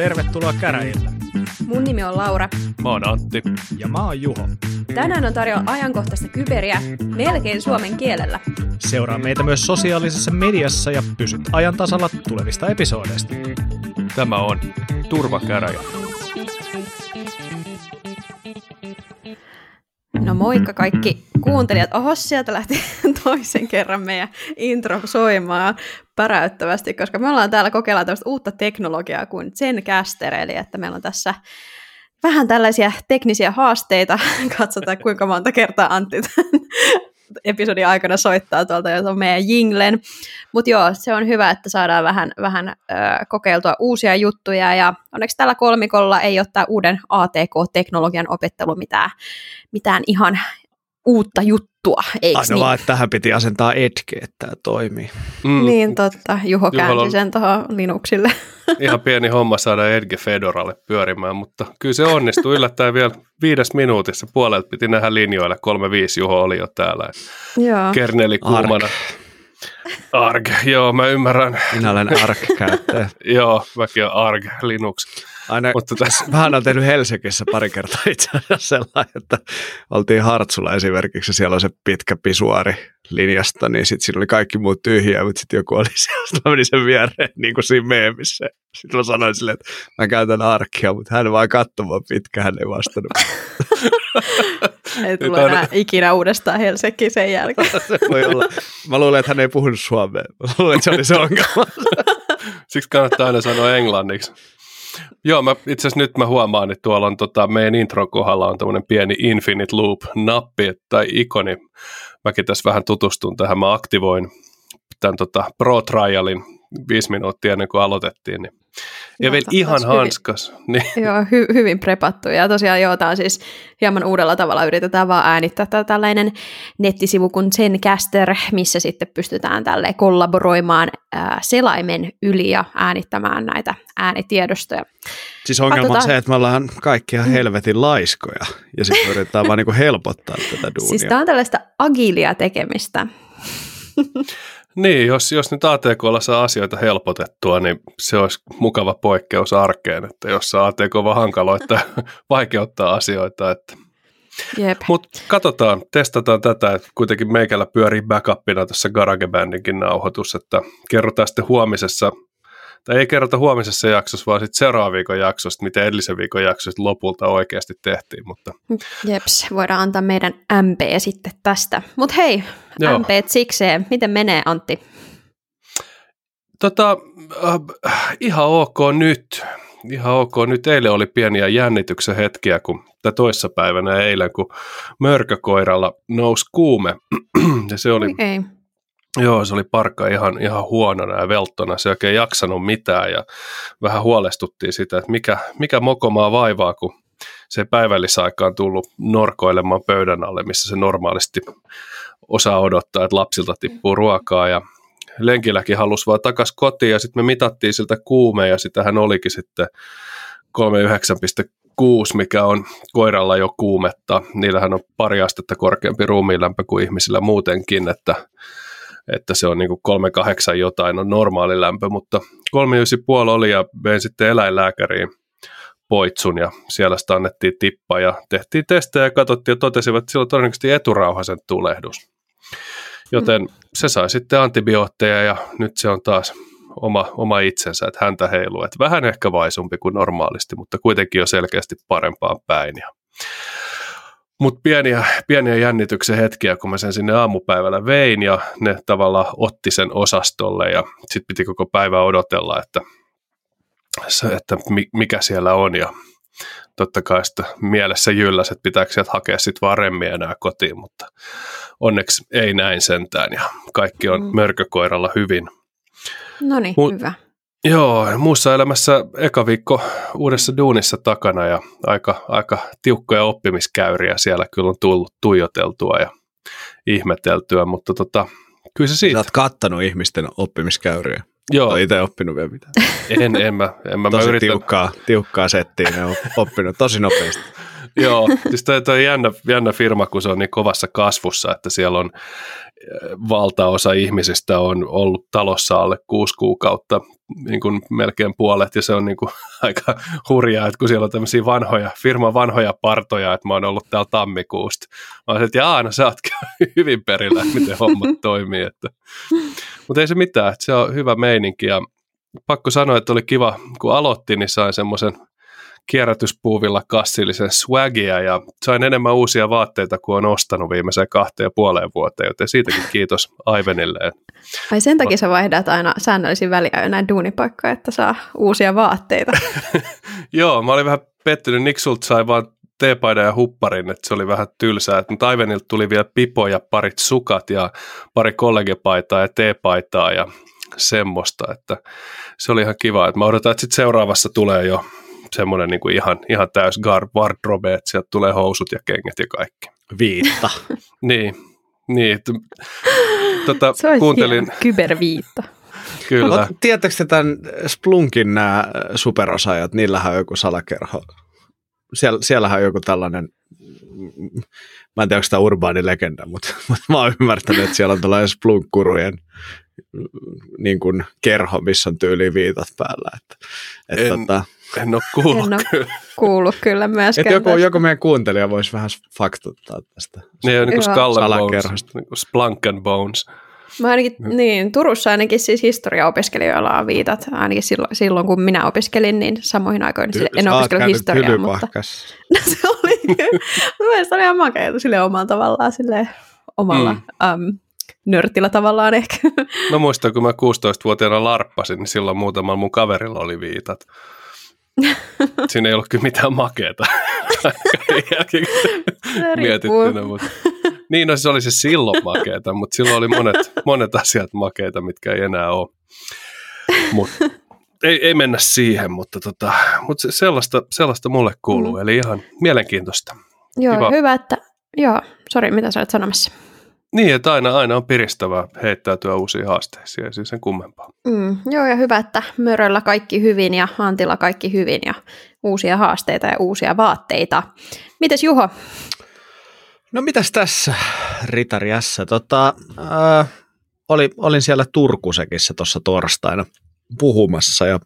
Tervetuloa käräjille. Mun nimi on Laura. Mä oon Antti. Ja mä oon Juho. Tänään on tarjolla ajankohtaista kyberiä melkein suomen kielellä. Seuraa meitä myös sosiaalisessa mediassa ja pysyt ajan tasalla tulevista episoodeista. Tämä on Turvakäräjä. No moikka kaikki kuuntelijat. Oho, sieltä lähti toisen kerran meidän intro soimaan päräyttävästi, koska me ollaan täällä kokeillaan tällaista uutta teknologiaa kuin Zencaster, eli että meillä on tässä vähän tällaisia teknisiä haasteita. Katsotaan, kuinka monta kertaa Antti tämän episodin aikana soittaa tuolta jo meidän jinglen. Mutta joo, se on hyvä, että saadaan vähän, vähän ö, kokeiltua uusia juttuja, ja onneksi tällä kolmikolla ei ole tämä uuden ATK-teknologian opettelu mitään, mitään ihan uutta juttua, eikö Aina niin? vaan, että tähän piti asentaa Edge, että tämä toimii. Mm, Niin totta, Juho käänsi sen tuohon Linuxille. Ihan pieni homma saada Edge Fedoralle pyörimään, mutta kyllä se onnistui yllättäen vielä viides minuutissa. Puolelta piti nähdä linjoilla, 3-5 Juho oli jo täällä. joo. Kerneli kuumana. Arg, joo, mä ymmärrän. Minä olen ARC-käyttäjä. Joo, mäkin on Arg Linux. Aina, Mutta tässä, Vähän on tehnyt Helsingissä pari kertaa itse asiassa sellainen, että oltiin Hartsulla esimerkiksi, ja siellä on se pitkä pisuari linjasta, niin sitten siinä oli kaikki muut tyhjiä, mutta sitten joku oli siellä, menin sen viereen, niin kuin siinä meemissä. Sitten mä sanoin silleen, että mä käytän arkia, mutta hän vaan katsomaan pitkä, hän ei vastannut. Ei tule on- enää ikinä uudestaan Helsinkiin sen jälkeen. Se voi olla. Mä luulen, että hän ei puhunut suomea. Mä luulen, että se oli se ongelma. siksi kannattaa aina sanoa englanniksi. Joo, mä, itse asiassa nyt mä huomaan, että tuolla on tota, meidän intron kohdalla on tämmöinen pieni Infinite Loop-nappi tai ikoni. Mäkin tässä vähän tutustun tähän, mä aktivoin tämän tota, Pro Trialin viisi minuuttia ennen kuin aloitettiin. Niin. Ja Joo, vielä totta, ihan olisi hyvin- hanskas. Niin, Joo, hy- hyvin prepattu. Ja tosiaan joo, tämä on siis hieman uudella tavalla yritetään vaan äänittää tää tällainen nettisivu kuin Zencaster, missä sitten pystytään tälle kollaboroimaan ää, selaimen yli ja äänittämään näitä äänitiedostoja. Siis ongelma on Katsotaan. se, että me ollaan kaikki ihan helvetin laiskoja. Ja sitten yritetään vaan niinku helpottaa tätä duunia. Siis tämä on tällaista agilia tekemistä. niin jos, jos nyt ATKlla saa asioita helpotettua, niin se olisi mukava poikkeus arkeen, että jos saa ATK vaan hankaloittaa, vaikeuttaa asioita, että Jep. Mutta katsotaan, testataan tätä, että kuitenkin meikällä pyörii backupina tässä GarageBandinkin nauhoitus, että kerrotaan sitten huomisessa, tai ei kerrota huomisessa jaksossa, vaan sitten seuraavan viikon jaksosta, mitä edellisen viikon jaksosta lopulta oikeasti tehtiin, mutta Jeps, voidaan antaa meidän MP sitten tästä. Mutta hei, Joo. MP sikseen. Miten menee Antti? tota, äh, ihan ok nyt, ihan ok nyt. Eilen oli pieniä jännityksen hetkiä, kun tai toissapäivänä eilen, kun mörkökoiralla nousi kuume, ja se oli Ei. Joo, se oli parkka ihan, ihan huonona ja velttona. Se ei oikein jaksanut mitään ja vähän huolestuttiin sitä, että mikä, mikä mokomaa vaivaa, kun se päivällisaikaan tullut norkoilemaan pöydän alle, missä se normaalisti osaa odottaa, että lapsilta tippuu ruokaa ja lenkilläkin halusi vaan takas kotiin ja sitten me mitattiin siltä kuume ja sitähän olikin sitten 39,6, mikä on koiralla jo kuumetta. Niillähän on pari astetta korkeampi ruumiinlämpö kuin ihmisillä muutenkin, että että se on niin kuin 3,8 jotain on normaali lämpö, mutta 3,5 oli ja vein sitten eläinlääkäriin poitsun ja siellä sitä annettiin tippa ja tehtiin testejä ja katsottiin ja totesivat, että sillä on todennäköisesti eturauhasen tulehdus. Joten se sai sitten antibiootteja ja nyt se on taas oma, oma itsensä, että häntä heiluu. Että vähän ehkä vaisumpi kuin normaalisti, mutta kuitenkin jo selkeästi parempaan päin. Ja mutta pieniä, pieniä jännityksen hetkiä, kun mä sen sinne aamupäivällä vein ja ne tavallaan otti sen osastolle ja sitten piti koko päivä odotella, että, että mi, mikä siellä on ja totta kai sitä mielessä jylläs, että pitääkö sieltä hakea sitten vaan remmiä enää kotiin, mutta onneksi ei näin sentään ja kaikki on Mm. mörkökoiralla hyvin. No niin, Mut- hyvä. Joo, muussa elämässä eka viikko uudessa duunissa takana ja aika, aika tiukkoja oppimiskäyriä siellä kyllä on tullut tuijoteltua ja ihmeteltyä, mutta tota, kyllä se Sä siitä. oot kattanut ihmisten oppimiskäyriä. Joo, Oot itse oppinut vielä mitään. en, en mä, en mä, mä Tosi yritän, tiukkaa, tiukkaa settiä ne on oppinut tosi nopeasti. Joo, siis toi, toi jännä, jännä firma, kun se on niin kovassa kasvussa, että siellä on valtaosa ihmisistä on ollut talossa alle kuusi kuukautta niin kuin melkein puolet ja se on niin kuin aika hurjaa, että kun siellä on tämmöisiä vanhoja, firman vanhoja partoja, että mä oon ollut täällä tammikuusta. Mä oon että jaa, no sä ootkin hyvin perillä, että miten hommat toimii. Että. Mutta ei se mitään, että se on hyvä meininki ja pakko sanoa, että oli kiva, kun aloitti, niin sain semmoisen kierrätyspuuvilla kassillisen swagia ja sain enemmän uusia vaatteita kuin on ostanut viimeiseen kahteen ja puoleen vuoteen, joten siitäkin kiitos Aivenille. Ai sen takia sä vaihdat aina säännöllisin väliä näin duunipaikkoja, että saa uusia vaatteita. Joo, mä olin vähän pettynyt, Niksulta sai vaan teepaidan ja hupparin, että se oli vähän tylsää. Mutta Aivenilta tuli vielä pipo ja parit sukat ja pari kollegepaitaa ja teepaitaa ja semmoista, että se oli ihan kiva. Että mä odotan, että sit seuraavassa tulee jo semmoinen niin kuin ihan, ihan täys wardrobe, että sieltä tulee housut ja kengät ja kaikki. Viitta. niin, niin. Että, tota, Se olisi kuuntelin, kyberviitta. kyllä. Mut Tiedättekö te tämän Splunkin nämä superosaajat, niillähän on joku salakerho. Siellä, siellähän on joku tällainen, mä en tiedä onko tämä urbaani legenda, mutta, mutta mä oon ymmärtänyt, että siellä on tällainen Splunk-kurujen niin kuin kerho, missä on tyyli viitat päällä. Että, että En tota, en ole kuullut En ole kyllä. kuullut kyllä myöskään. että joku, tästä. joku meidän kuuntelija voisi vähän faktuttaa tästä. Ne on niin kuin Joo. Skull and Bones, niin kuin Splunk and Bones. Mä ainakin, niin, Turussa ainakin siis historiaopiskelijoilla on viitat, ainakin silloin, silloin kun minä opiskelin, niin samoihin aikoihin, sille, en opiskellut historiaa, mutta Hylypahkassa. se oli kyllä, mielestä oli ihan makeata sille omalla tavallaan, sille omalla Mm. mm. um, nörtillä tavallaan ehkä. Mä muistan, kun mä 16-vuotiaana larppasin, niin silloin muutamalla mun kaverilla oli viitat. Siinä ei ollut kyllä mitään makeeta. Mietittynä, mutta... Niin, no se oli se silloin makeeta, mutta silloin oli monet, monet asiat makeita, mitkä ei enää ole. Mut, ei, ei mennä siihen, mutta, tota, mutta se- sellaista, sellaista mulle kuuluu, Mm. eli ihan mielenkiintoista. Joo, Kiva. hyvä, että, joo, sori, mitä sä olet sanomassa? Niin, että aina, aina on piristävää heittäytyä uusiin haasteisiin, ei siis sen kummempaa. Mm, joo, ja hyvä, että Möröllä kaikki hyvin ja Antilla kaikki hyvin ja uusia haasteita ja uusia vaatteita. Mites Juho? No mitäs tässä, Ritari S? Tota, ää, oli, olin siellä Turkusekissä tuossa torstaina puhumassa ja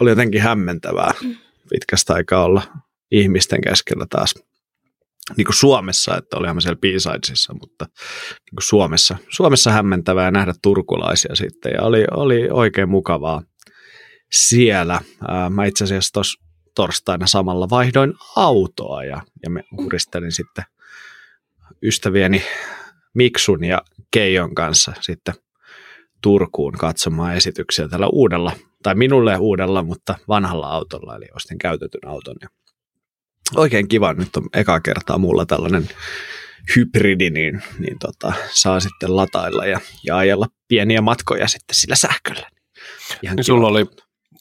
oli jotenkin hämmentävää pitkästä aikaa olla ihmisten keskellä taas niin kuin Suomessa, että olihan mä siellä B-sidesissa, mutta niin kuin Suomessa, Suomessa hämmentävää nähdä turkulaisia sitten ja oli, oli oikein mukavaa siellä. Mä itse asiassa tuossa torstaina samalla vaihdoin autoa ja, ja me huristelin sitten ystävieni Miksun ja Keijon kanssa sitten Turkuun katsomaan esityksiä tällä uudella, tai minulle uudella, mutta vanhalla autolla, eli ostin käytetyn auton. Ja oikein kiva, nyt on eka kertaa mulla tällainen hybridi, niin, niin tota, saa sitten latailla ja, ja ajella pieniä matkoja sitten sillä sähköllä. Ihan Niin kiva. sulla oli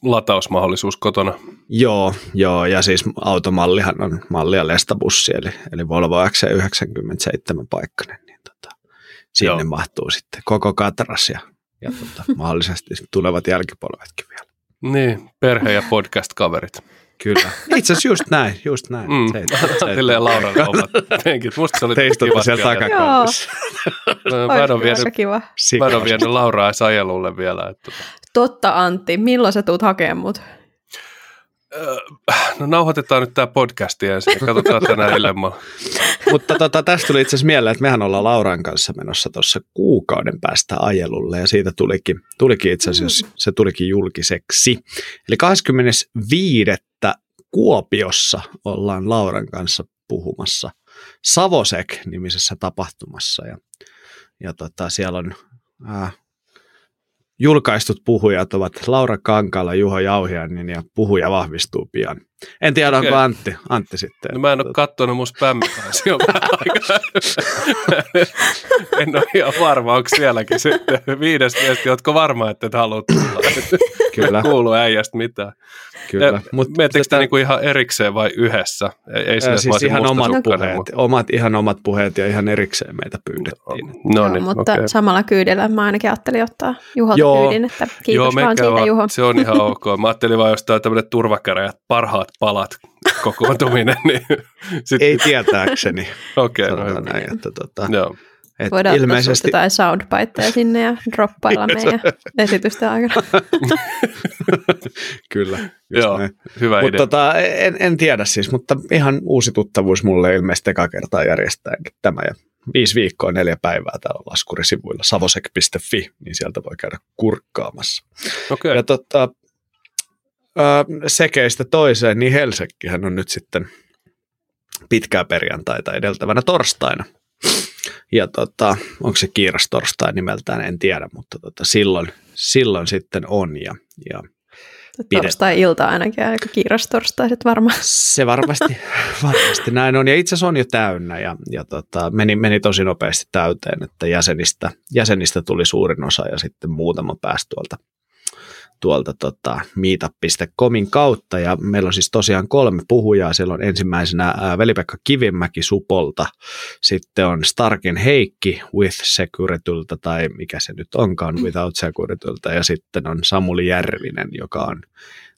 latausmahdollisuus kotona. Joo, joo, ja siis automallihan on mallia lestabussi, eli, eli Volvo XC97 paikkainen, niin tota, sinne Joo. joo. mahtuu sitten koko katras ja, ja tota, mahdollisesti tulevat jälkipolvetkin vielä. Niin, perhe- ja podcast-kaverit. Kyllä. Itse asiassa just näin, just näin. Mm. Seit- seit- Silleen Lauralla ovat penkit. Musta se oli Teistä kiva siellä siellä. takakaudessa. Mä en vienyt, kiva. mä en vienyt Lauraa edes ajelulle vielä. Että, Totta Antti, milloin sä tuut hakemaan mut? Öö, no nauhoitetaan nyt tämä podcasti ensin ja katsotaan tänään illemmalla. Mutta tota, tästä tuli itse asiassa mieleen, että mehän ollaan Lauran kanssa menossa tuossa kuukauden päästä ajelulle ja siitä tulikin, tulikin itse asiassa, se tulikin julkiseksi. Eli 25. Kuopiossa ollaan Lauran kanssa puhumassa Savosek-nimisessä tapahtumassa ja, ja tota, siellä on äh, julkaistut puhujat ovat Laura Kankala, Juho Jauhiainen ja puhuja vahvistuu pian. En tiedä, onko Okei. Antti, Antti sitten. No mä en ole kattonut mun aikaa. En ole ihan varma, onko sielläkin sitten viides viesti, ootko varma, että et halua tulla? Kyllä, Kuuluu äijästä mitään. kyllä. Mut Miettekö te niinku ihan erikseen vai yhdessä? Ei, ei sille, siis vaan ihan omat puheet, omat, ihan omat puheet ja ihan erikseen meitä pyydettiin. No Joo, niin, mutta okei. samalla kyydillä mä ainakin ajattelin ottaa Juholta Joo. kyydin, että Joo, kiitos vaan menkää siitä vaan. Juho. Se on ihan ok. Mä ajattelin vaan jostain tämmöinen turvakäräjät, parhaat palat kokoontuminen. Niin sit, Ei tietääkseni, Okei, no sanotaan hyvä. näin, että tota, Joo. Et Voidaan ilmeisesti, jotain soundbiteja sinne ja droppailla meidän esitysten aikana. kyllä. Joo, näin. hyvä Mutta idea. tota, en, en tiedä siis, mutta ihan uusi tuttavuus mulle ilmeisesti eka kertaa järjestäänkin tämä. Ja viisi viikkoa, neljä päivää täällä on laskurisivuilla savosek.fi, niin sieltä voi käydä kurkkaamassa. Okei, Ja tota, sekeistä toiseen, niin Helsinkihän on nyt sitten pitkää perjantaita edeltävänä torstaina. Ja tota, onko se kiiras torstai nimeltään, en tiedä, mutta tota, silloin, silloin sitten on. Ja, ja Torstai-ilta ainakin aika kiiras torstaiset varmaan. se varmasti, varmasti näin on. Ja itse asiassa on jo täynnä ja, ja tota, meni, meni tosi nopeasti täyteen, että jäsenistä, jäsenistä tuli suurin osa ja sitten muutama pääsi tuolta, tuolta tota, meetup.comin kautta. Ja meillä on siis tosiaan kolme puhujaa. Siellä on ensimmäisenä Veli-Pekka Kivimäki Supolta, sitten on Starkin Heikki With Securityltä tai mikä se nyt onkaan Without Securityltä ja sitten on Samuli Järvinen, joka on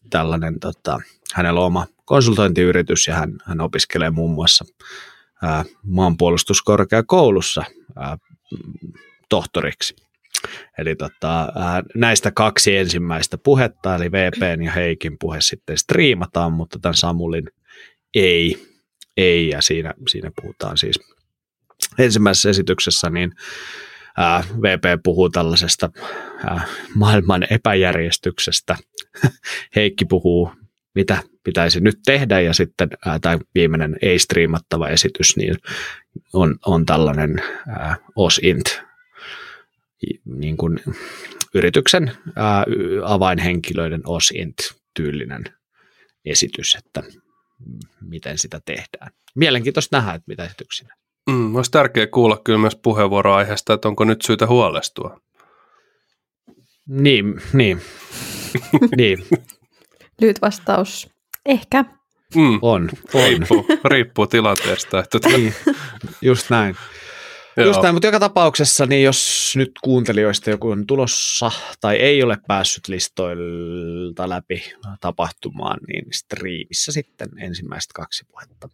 tällainen, tota, hänellä on oma konsultointiyritys ja hän, hän opiskelee muun muassa ää, maanpuolustuskorkeakoulussa ää, tohtoriksi. Eli tota, ää, näistä kaksi ensimmäistä puhetta, eli VPn ja Heikin puhe sitten striimataan, mutta tämän Samulin ei, ei ja siinä, siinä puhutaan siis ensimmäisessä esityksessä, niin ää, VP puhuu tällaisesta ää, maailman epäjärjestyksestä. Heikki puhuu, mitä pitäisi nyt tehdä, ja sitten tämä viimeinen ei-striimattava esitys niin on, on tällainen ää, OSINT, niin kuin yrityksen ää, avainhenkilöiden OSINT-tyylinen esitys, että miten sitä tehdään. Mielenkiintoista nähdä, että mitä esityksiä. mm, olisi tärkeää kuulla kyllä myös puheenvuoroaiheesta, että onko nyt syytä huolestua. Niin, niin. niin, Lyhyt vastaus. Ehkä. Mm, on, on. riippuu, riippuu tilanteesta. Että, tota, Niin, just näin. Just näin, mutta joka tapauksessa, niin jos nyt kuuntelijoista joku on tulossa tai ei ole päässyt listoilta läpi tapahtumaan, niin striimissä sitten ensimmäiset kaksi puhetta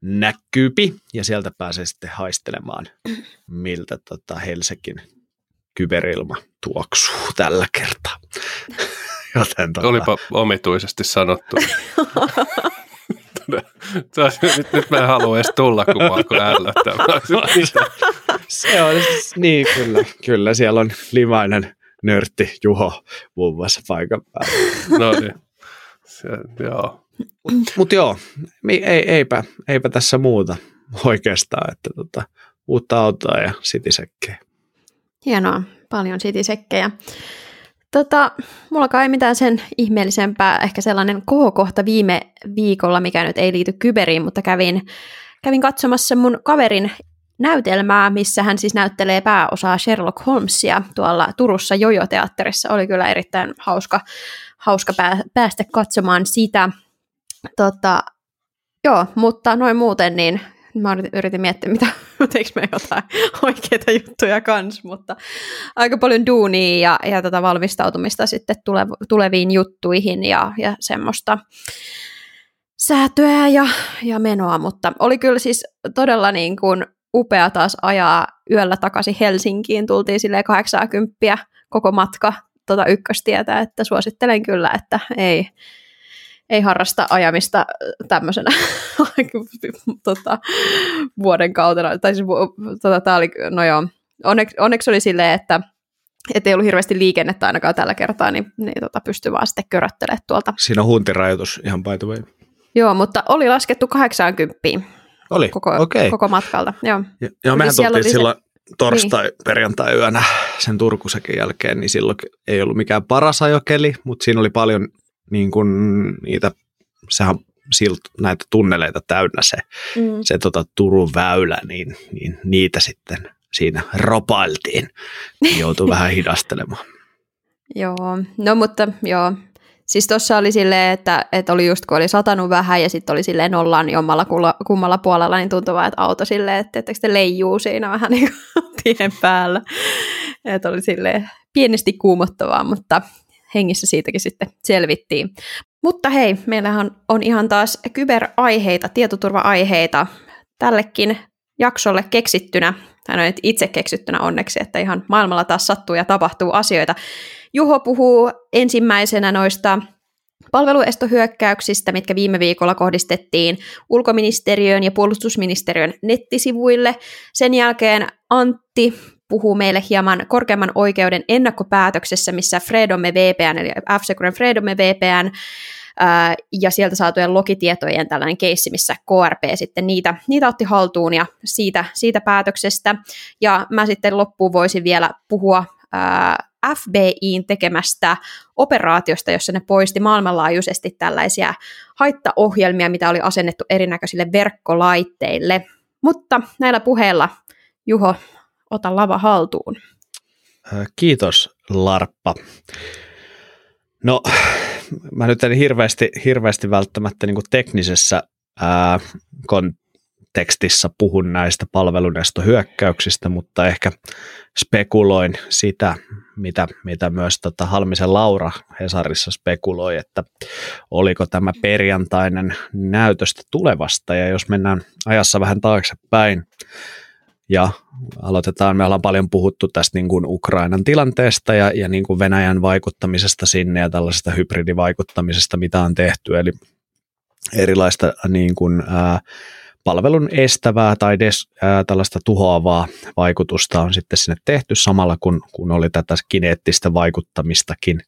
näkyypi ja sieltä pääsee sitten haistelemaan, miltä tota Helsingin kyberilma tuoksuu tällä kertaa. Joten tota, Olipa omituisesti sanottu. nyt, nyt mä en halua edes tulla, kun mä alkoi ällöttää. Se on, niin kyllä, kyllä siellä on limainen nörtti Juho muun muassa paikan päällä. No niin. Se, joo. Mutta joo, ei, eipä, eipä tässä muuta oikeastaan, että tota, uutta autoa ja sitisekkejä. Hienoa, paljon sitisekkejä. Tota, mulla ei mitään sen ihmeellisempää, ehkä sellainen kohokohta viime viikolla, mikä nyt ei liity kyberiin, mutta kävin, kävin katsomassa mun kaverin näytelmää, missä hän siis näyttelee pääosaa Sherlock Holmesia tuolla Turussa Jojo-teatterissa. Oli kyllä erittäin hauska, hauska pää, päästä katsomaan sitä. Tota, joo, mutta noin muuten niin mä yritin, miettiä, mitä, teekö me jotain oikeita juttuja kans, mutta aika paljon duunia ja, ja tätä valmistautumista sitten tule, tuleviin juttuihin ja, ja semmoista säätöä ja, ja menoa, mutta oli kyllä siis todella niin kuin upea taas ajaa yöllä takaisin Helsinkiin, tultiin silleen 80 koko matka tota ykköstietä, että suosittelen kyllä, että ei, ei harrasta ajamista tämmöisenä tota, vuoden kautena. Tai siis, tota, tää oli, no joo, onneksi, onneksi oli silleen, että et ei ollut hirveästi liikennettä ainakaan tällä kertaa, niin, niin tota, pystyi vaan sitten köröttelemään tuolta. Siinä on huntirajoitus ihan by the way. Joo, mutta oli laskettu 80 Oli, koko, okei. koko matkalta. Joo. Ja, joo, mehän siellä tultiin oli se- silloin torstai, niin. perjantai yönä sen Turkusekin jälkeen, niin silloin ei ollut mikään paras ajokeli, mutta siinä oli paljon niin kuin niitä, sehän silt, näitä tunneleita täynnä se, Mm. se tota, Turun väylä, niin, niin niitä sitten siinä ropailtiin. Niin joutui vähän hidastelemaan. Joo, no mutta joo. Siis tuossa oli silleen, että, että oli just kun oli satanut vähän ja sitten oli silleen nollaan jommalla kummalla puolella, niin tuntui vaan, että auto silleen, että, että se leijuu siinä vähän niin kuin tien päällä. Että oli silleen pienesti kuumottavaa, mutta hengissä siitäkin sitten selvittiin. Mutta hei, meillähän on ihan taas kyberaiheita, tietoturva-aiheita tällekin jaksolle keksittynä. hän on itse keksittynä onneksi, että ihan maailmalla taas sattuu ja tapahtuu asioita. Juho puhuu ensimmäisenä noista palveluestohyökkäyksistä, mitkä viime viikolla kohdistettiin ulkoministeriön ja puolustusministeriön nettisivuille. Sen jälkeen Antti puhuu meille hieman korkeamman oikeuden ennakkopäätöksessä, missä Fredomme VPN, eli F-Securen Fredomme VPN, ja sieltä saatujen logitietojen tällainen keissi, missä KRP sitten niitä, niitä otti haltuun ja siitä, siitä päätöksestä. Ja mä sitten loppuun voisin vielä puhua FBIin tekemästä operaatiosta, jossa ne poisti maailmanlaajuisesti tällaisia haittaohjelmia, mitä oli asennettu erinäköisille verkkolaitteille. Mutta näillä puheilla, Juho, ota lava haltuun. Kiitos, Larppa. No, mä nyt en hirveästi, hirveästi välttämättä niin teknisessä ää, kontekstissa puhun näistä palvelunestohyökkäyksistä, mutta ehkä spekuloin sitä, mitä, mitä myös tota Halmisen Laura Hesarissa spekuloi, että oliko tämä perjantainen näytöstä tulevasta, ja jos mennään ajassa vähän taaksepäin, ja aloitetaan, me ollaan paljon puhuttu tästä niin kuin Ukrainan tilanteesta ja, ja niin kuin Venäjän vaikuttamisesta sinne ja tällaisesta hybridivaikuttamisesta, mitä on tehty, eli erilaista niin kuin, ää, palvelun estävää tai des, ää, tällaista tuhoavaa vaikutusta on sitten sinne tehty samalla kun, kun oli tätä kineettistä vaikuttamistakin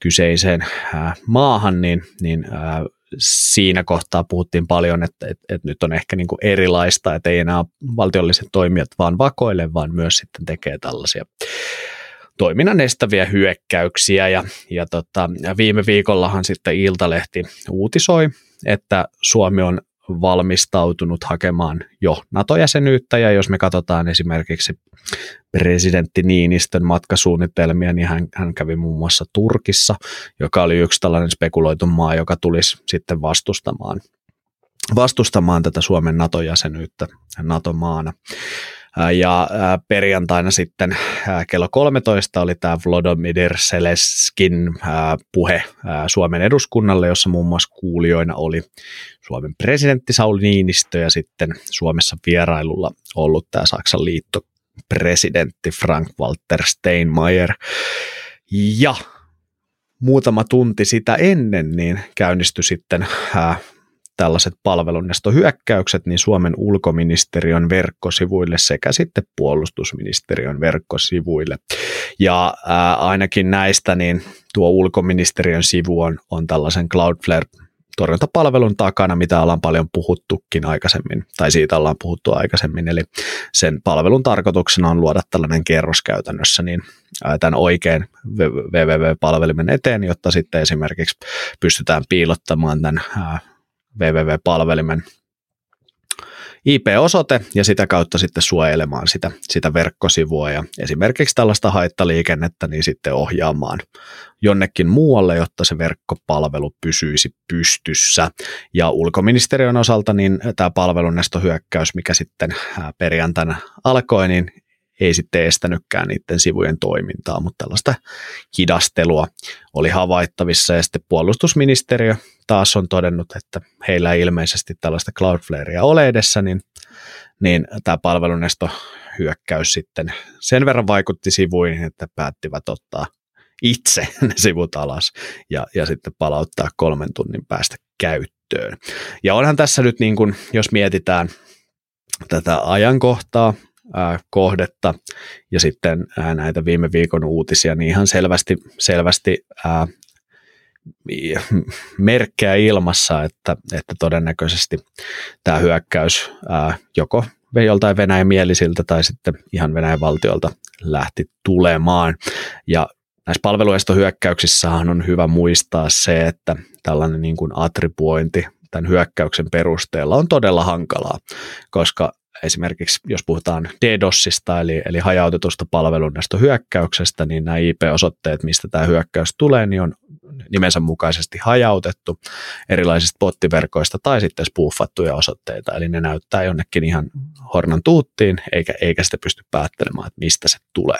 kyseiseen ää, maahan, niin, niin ää, siinä kohtaa puhuttiin paljon, että, että, että nyt on ehkä niin kuin erilaista, että ei enää valtiolliset toimijat vaan vakoile, vaan myös sitten tekee tällaisia toiminnan estäviä hyökkäyksiä. Ja, ja tota, viime viikollahan sitten Iltalehti uutisoi, että Suomi on valmistautunut hakemaan jo NATO-jäsenyyttä, ja jos me katsotaan esimerkiksi presidentti Niinistön matkasuunnitelmia, niin hän, hän kävi muun muassa Turkissa, joka oli yksi tällainen spekuloitu maa, joka tulisi sitten vastustamaan, vastustamaan tätä Suomen NATO-jäsenyyttä NATO-maana. Ja perjantaina sitten kello 13 oli tämä Vlodomir Seleskin puhe Suomen eduskunnalle, jossa muun muassa kuulijoina oli Suomen presidentti Sauli Niinistö ja sitten Suomessa vierailulla ollut tämä Saksan liittopresidentti Frank-Walter Steinmeier. Ja muutama tunti sitä ennen niin käynnistyi sitten tällaiset palvelunnestohyökkäykset niin Suomen ulkoministeriön verkkosivuille sekä sitten puolustusministeriön verkkosivuille. Ja ää, ainakin näistä niin tuo ulkoministeriön sivu on, on tällaisen Cloudflare torjuntapalvelun takana, mitä ollaan paljon puhuttukin aikaisemmin, tai siitä ollaan puhuttu aikaisemmin, eli sen palvelun tarkoituksena on luoda tällainen kerros käytännössä niin tämän oikein www-palvelimen eteen, jotta sitten esimerkiksi pystytään piilottamaan tämän www-palvelimen IP-osoite ja sitä kautta sitten suojelemaan sitä, sitä verkkosivua ja esimerkiksi tällaista haittaliikennettä niin sitten ohjaamaan jonnekin muualle, jotta se verkkopalvelu pysyisi pystyssä. Ja ulkoministeriön osalta niin tämä palvelunestohyökkäys, mikä sitten perjantaina alkoi, niin ei sitten estänytkään niiden sivujen toimintaa, mutta tällaista hidastelua oli havaittavissa ja sitten puolustusministeriö taas on todennut, että heillä ei ilmeisesti tällaista Cloudflarea ole edessä, niin, niin tämä palvelunesto hyökkäys sitten sen verran vaikutti sivuihin, että päättivät ottaa itse ne sivut alas ja, ja sitten palauttaa kolmen tunnin päästä käyttöön. Ja onhan tässä nyt niin kuin, jos mietitään tätä ajankohtaa, kohdetta ja sitten näitä viime viikon uutisia, niin ihan selvästi, selvästi ää, merkkejä ilmassa, että, että todennäköisesti tämä hyökkäys ää, joko joltain Venäjän mielisiltä tai sitten ihan Venäjän valtiolta lähti tulemaan. Ja näissä palveluestohyökkäyksissähän on hyvä muistaa se, että tällainen niin kuin attribuointi tämän hyökkäyksen perusteella on todella hankalaa, koska esimerkiksi jos puhutaan DDoSista, eli, eli hajautetusta palvelunnasta hyökkäyksestä, niin nämä IP-osoitteet, mistä tämä hyökkäys tulee, niin on nimensä mukaisesti hajautettu erilaisista bottiverkoista tai sitten spoofattuja osoitteita, eli ne näyttää jonnekin ihan hornan tuuttiin, eikä, eikä sitä pysty päättelemään, että mistä se tulee.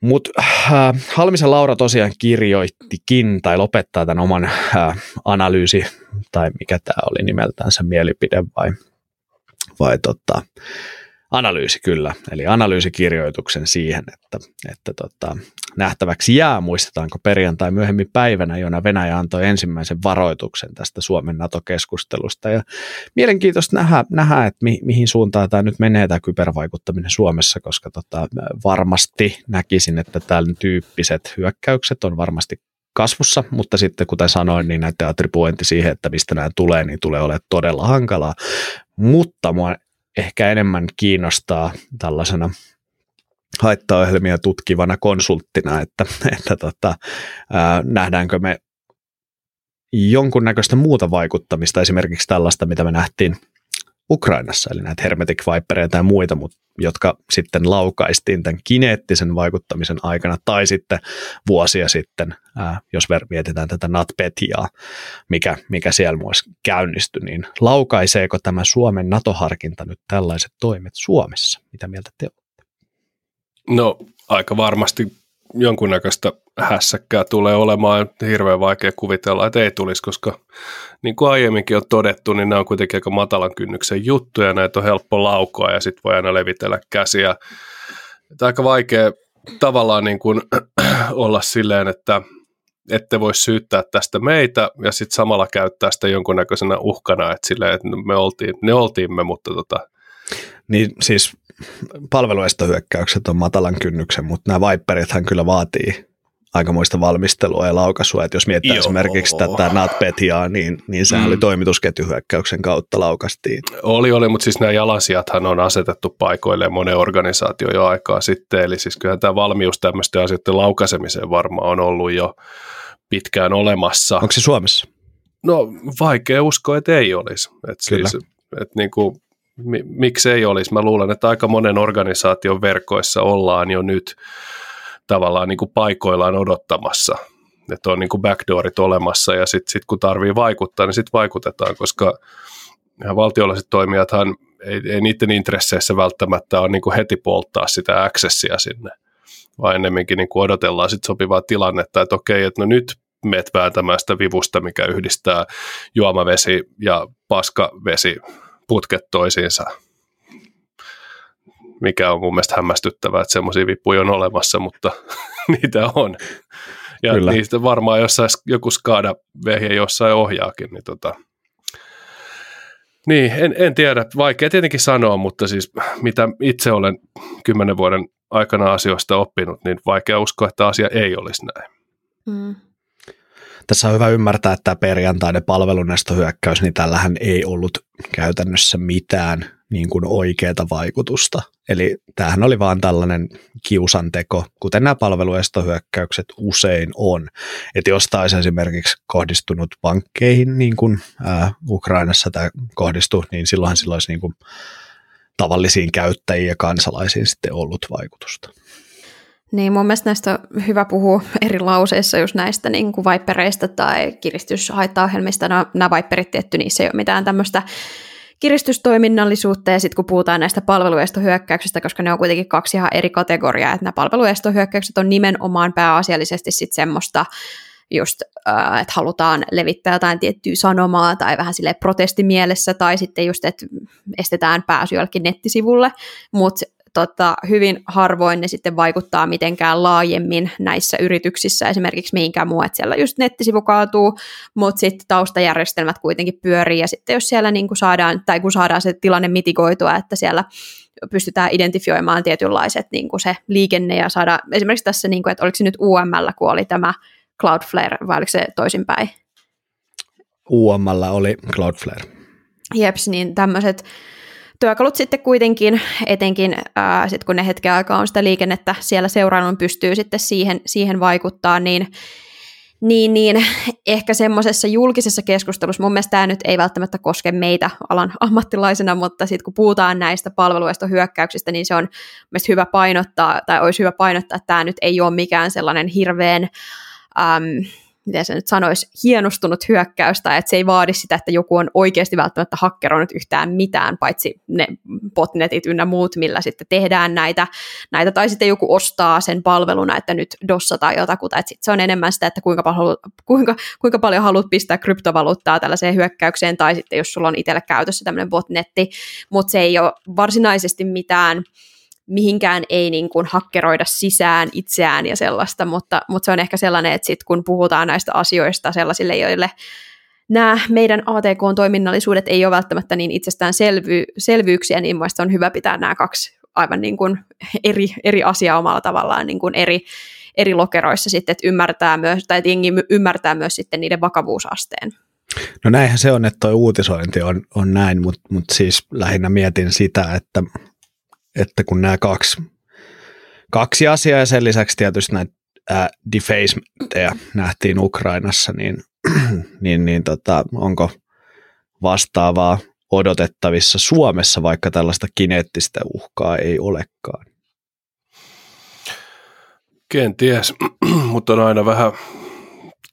Mutta äh, Halmisen Laura tosiaan kirjoittikin tai lopettaa tämän oman äh, analyysi, tai mikä tämä oli nimeltään se mielipide vai vai tota, Analyysi kyllä, eli analyysikirjoituksen siihen, että, että tota, nähtäväksi jää, muistetaanko perjantai myöhemmin päivänä, jona Venäjä antoi ensimmäisen varoituksen tästä Suomen NATO-keskustelusta. Ja mielenkiintoista nähdä, nähdä että mi, mihin suuntaan tämä nyt menee tämä kybervaikuttaminen Suomessa, koska tota, varmasti näkisin, että tämän tyyppiset hyökkäykset on varmasti kasvussa, mutta sitten kuten sanoin, niin näiden attribuointi siihen, että mistä nämä tulee, niin tulee olemaan todella hankalaa. Mutta mua ehkä enemmän kiinnostaa tällaisena haittaohjelmia tutkivana konsulttina, että, että tota, ää, nähdäänkö me jonkunnäköistä muuta vaikuttamista, esimerkiksi tällaista, mitä me nähtiin Ukrainassa, eli näitä Hermetic Vipereita ja muita, mutta, jotka sitten laukaistiin tämän kineettisen vaikuttamisen aikana, tai sitten vuosia sitten, ää, jos mietitään tätä NatPetiaa, mikä, mikä siellä myös käynnistyi, niin laukaiseeko tämä Suomen NATO-harkinta nyt tällaiset toimet Suomessa? Mitä mieltä te olette? No aika varmasti jonkunnäköistä hässäkkää tulee olemaan. Hirveän vaikea kuvitella, että ei tulisi, koska niin kuin aiemminkin on todettu, niin nämä on kuitenkin aika matalan kynnyksen juttuja, näitä on helppo laukoa ja sitten voi aina levitellä käsiä. Että aika vaikea tavallaan niin kuin olla silleen, että ette voi syyttää tästä meitä ja sitten samalla käyttää sitä jonkunnäköisenä uhkana, että silleen, että me oltiin, ne oltiin me, mutta tota... Niin siis palveluestohyökkäykset on matalan kynnyksen, mutta nämä Viperithan kyllä vaatii aikamoista valmistelua ja laukaisua, että jos miettii Joo. esimerkiksi tätä NatPetiaa, niin, niin sehän mm. oli toimitusketjuhyökkäyksen kautta laukastiin. Oli, oli, mutta siis nämä jalasijathan on asetettu paikoille monen organisaatio jo aikaa sitten, eli siis kyllähän tämä valmius tämmöisten asioiden laukaisemiseen varmaan on ollut jo pitkään olemassa. Onko se Suomessa? No vaikea uskoa, että ei olisi. Et Kyllä. Siis, et niin kuin, mi, miksi ei olisi? Mä luulen, että aika monen organisaation verkoissa ollaan jo nyt tavallaan niin kuin paikoillaan odottamassa, että on niin kuin backdoorit olemassa ja sitten sit kun tarvii vaikuttaa, niin sitten vaikutetaan, koska valtiolliset toimijathan ei, ei niiden intresseissä välttämättä ole niin kuin heti polttaa sitä accessia sinne, vaan ennemminkin niin kuin odotellaan sit sopivaa tilannetta, että okei, että no nyt meet vääntämään sitä vivusta, mikä yhdistää juomavesi ja paskavesi putket toisiinsa mikä on mun mielestä hämmästyttävää, että semmoisia vippuja on olemassa, mutta niitä on. Ja Kyllä. niistä varmaan jossain joku skaada vehje jossain ohjaakin, niin tota, niin, en, en tiedä. Vaikea tietenkin sanoa, mutta siis mitä itse olen kymmenen vuoden aikana asioista oppinut, niin vaikea uskoa, että asia ei olisi näin. Mm. Tässä on hyvä ymmärtää, että tämä perjantainen palvelunestohyökkäys, niin tällähän ei ollut käytännössä mitään niin kuin oikeaa vaikutusta. Eli tämähän oli vaan tällainen kiusanteko, kuten nämä palveluestohyökkäykset usein on. Että jos taisi esimerkiksi kohdistunut pankkeihin, niin kuin Ukrainassa tämä kohdistui, niin silloinhan sillä olisi niin kuin tavallisiin käyttäjiin ja kansalaisiin sitten ollut vaikutusta. Niin, mun mielestä näistä on hyvä puhua eri lauseissa just näistä niin kuin vipereistä tai kiristyshaittaohjelmista. No, nämä viperit tietty, niissä ei ole mitään tämmöistä kiristystoiminnallisuutta ja sitten kun puhutaan näistä palveluestohyökkäyksistä, koska ne on kuitenkin kaksi ihan eri kategoriaa, että nämä palveluestohyökkäykset on nimenomaan pääasiallisesti sitten semmoista, just, äh, että halutaan levittää jotain tiettyä sanomaa tai vähän sille protestimielessä tai sitten just, että estetään pääsy jollekin nettisivulle, mutta tota, hyvin harvoin ne sitten vaikuttaa mitenkään laajemmin näissä yrityksissä esimerkiksi mihinkään muu, että siellä just nettisivu kaatuu, mutta sitten taustajärjestelmät kuitenkin pyörii ja sitten jos siellä niin kuin saadaan, tai kun saadaan se tilanne mitigoitua, että siellä pystytään identifioimaan tietynlaiset niin kuin se liikenne ja saada esimerkiksi tässä, niin kuin, että oliko se nyt UML, kun oli tämä Cloudflare vai oliko se toisinpäin? UML oli Cloudflare. Jeps, niin tämmöiset työkalut sitten kuitenkin, etenkin ää, sit kun ne hetken aikaa on sitä liikennettä siellä seurailun, pystyy sitten siihen, siihen vaikuttaa, niin niin, niin ehkä semmoisessa julkisessa keskustelussa, mun mielestä tämä nyt ei välttämättä koske meitä alan ammattilaisena, mutta sitten kun puhutaan näistä palveluista hyökkäyksistä, niin se on mielestäni hyvä painottaa, tai olisi hyvä painottaa, että tämä nyt ei ole mikään sellainen hirveän äm, miten se nyt sanoisi, hienostunut hyökkäys, tai että se ei vaadi sitä, että joku on oikeasti välttämättä hakkeroinut yhtään mitään, paitsi ne botnetit ynnä muut, millä sitten tehdään näitä, näitä tai sitten joku ostaa sen palveluna, että nyt dossa tai jotakuta, että sitten se on enemmän sitä, että kuinka paljon, kuinka, kuinka paljon haluat pistää kryptovaluuttaa tällaiseen hyökkäykseen, tai sitten jos sulla on itsellä käytössä tämmöinen botnetti, mutta se ei ole varsinaisesti mitään, mihinkään ei niin kuin hakkeroida sisään itseään ja sellaista, mutta, mutta se on ehkä sellainen, että sit kun puhutaan näistä asioista sellaisille, joille nämä meidän ATK-toiminnallisuudet ei ole välttämättä niin itsestään selvy, selvyyksiä, niin mielestäni on hyvä pitää nämä kaksi aivan niin kuin eri, eri asiaa omalla tavallaan niin kuin eri, eri lokeroissa sitten, että ymmärtää myös, tai että jengi ymmärtää myös sitten niiden vakavuusasteen. No näinhän se on, että tuo uutisointi on, on näin, mutta mut siis lähinnä mietin sitä, että että kun nämä kaksi, kaksi asiaa ja sen lisäksi tietysti näitä defacementteja nähtiin Ukrainassa, niin, niin, niin tota, onko vastaavaa odotettavissa Suomessa, vaikka tällaista kineettistä uhkaa ei olekaan? Kenties, mutta on aina vähän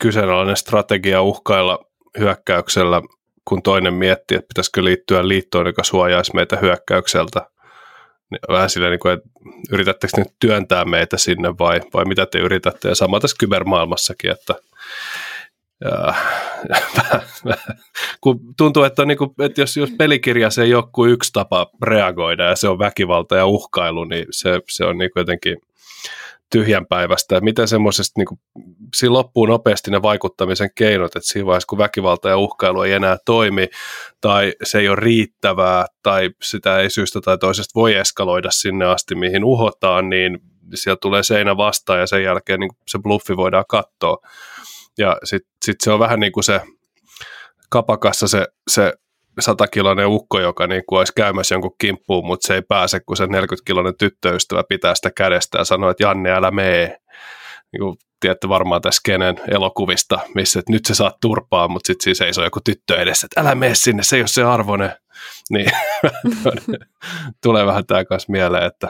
kyseenalainen strategia uhkailla hyökkäyksellä, kun toinen miettii, että pitäisikö liittyä liittoon, joka suojaisi meitä hyökkäykseltä vähän silleen, niin kuin, että yritättekö nyt työntää meitä sinne vai, vai mitä te yritätte. Ja sama tässä kybermaailmassakin, että ja, kun tuntuu, että, niin kuin, että jos, jos pelikirjassa ei ole kuin yksi tapa reagoida ja se on väkivalta ja uhkailu, niin se, se on niin kuin jotenkin tyhjänpäivästä. Miten semmoisesta, niin siinä loppuu nopeasti ne vaikuttamisen keinot, että siinä vaiheessa kun väkivalta ja uhkailu ei enää toimi tai se ei ole riittävää tai sitä ei syystä tai toisesta voi eskaloida sinne asti, mihin uhotaan, niin sieltä tulee seinä vastaan ja sen jälkeen niin se bluffi voidaan katsoa. Ja sitten sit se on vähän niin kuin se kapakassa se, se satakiloinen ukko, joka niin kuin olisi käymässä jonkun kimppuun, mutta se ei pääse, kun se 40-kiloinen tyttöystävä pitää sitä kädestä ja sanoo, että Janne, älä mee. Niin kuin tiedätte varmaan tässä kenen elokuvista, missä että nyt se saa turpaa, mutta sitten siis ei se ole joku tyttö edessä, että älä mene sinne, se ei ole se arvoinen. Niin tulee vähän tämä kanssa mieleen, että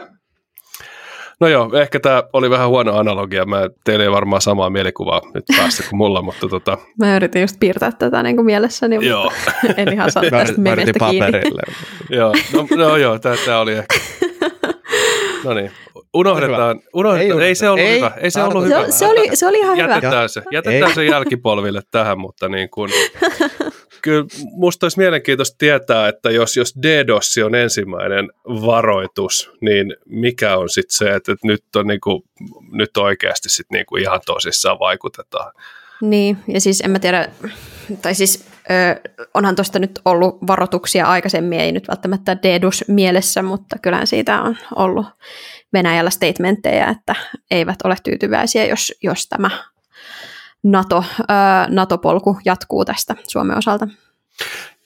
No joo, ehkä tämä oli vähän huono analogia. Mä, teillä ei varmaan samaa mielikuvaa nyt päästä kuin mulla, mutta tota... Mä yritin just piirtää tätä niin kuin mielessäni, joo. mutta en ihan saa tästä memestä kiinni. joo, no, no joo, tämä oli ehkä... No niin, unohdetaan. unohdetaan. Ei, ei se ollut ei, hyvä. Ei se ollut hyvä. Se, se, oli, se oli ihan jätetään hyvä. Se, jätetään ei. se jälkipolville tähän, mutta niin kuin, kyllä musta olisi mielenkiintoista tietää, että jos, jos DDoS on ensimmäinen varoitus, niin mikä on sitten se, että, että nyt, on niin kuin, nyt oikeasti sit niin kuin ihan tosissaan vaikutetaan. Niin, ja siis en mä tiedä, tai siis ö, onhan tuosta nyt ollut varoituksia aikaisemmin, ei nyt välttämättä DDoS mielessä, mutta kyllähän siitä on ollut Venäjällä statementteja, että eivät ole tyytyväisiä, jos, jos tämä NATO, ää, NATO-polku jatkuu tästä Suomen osalta.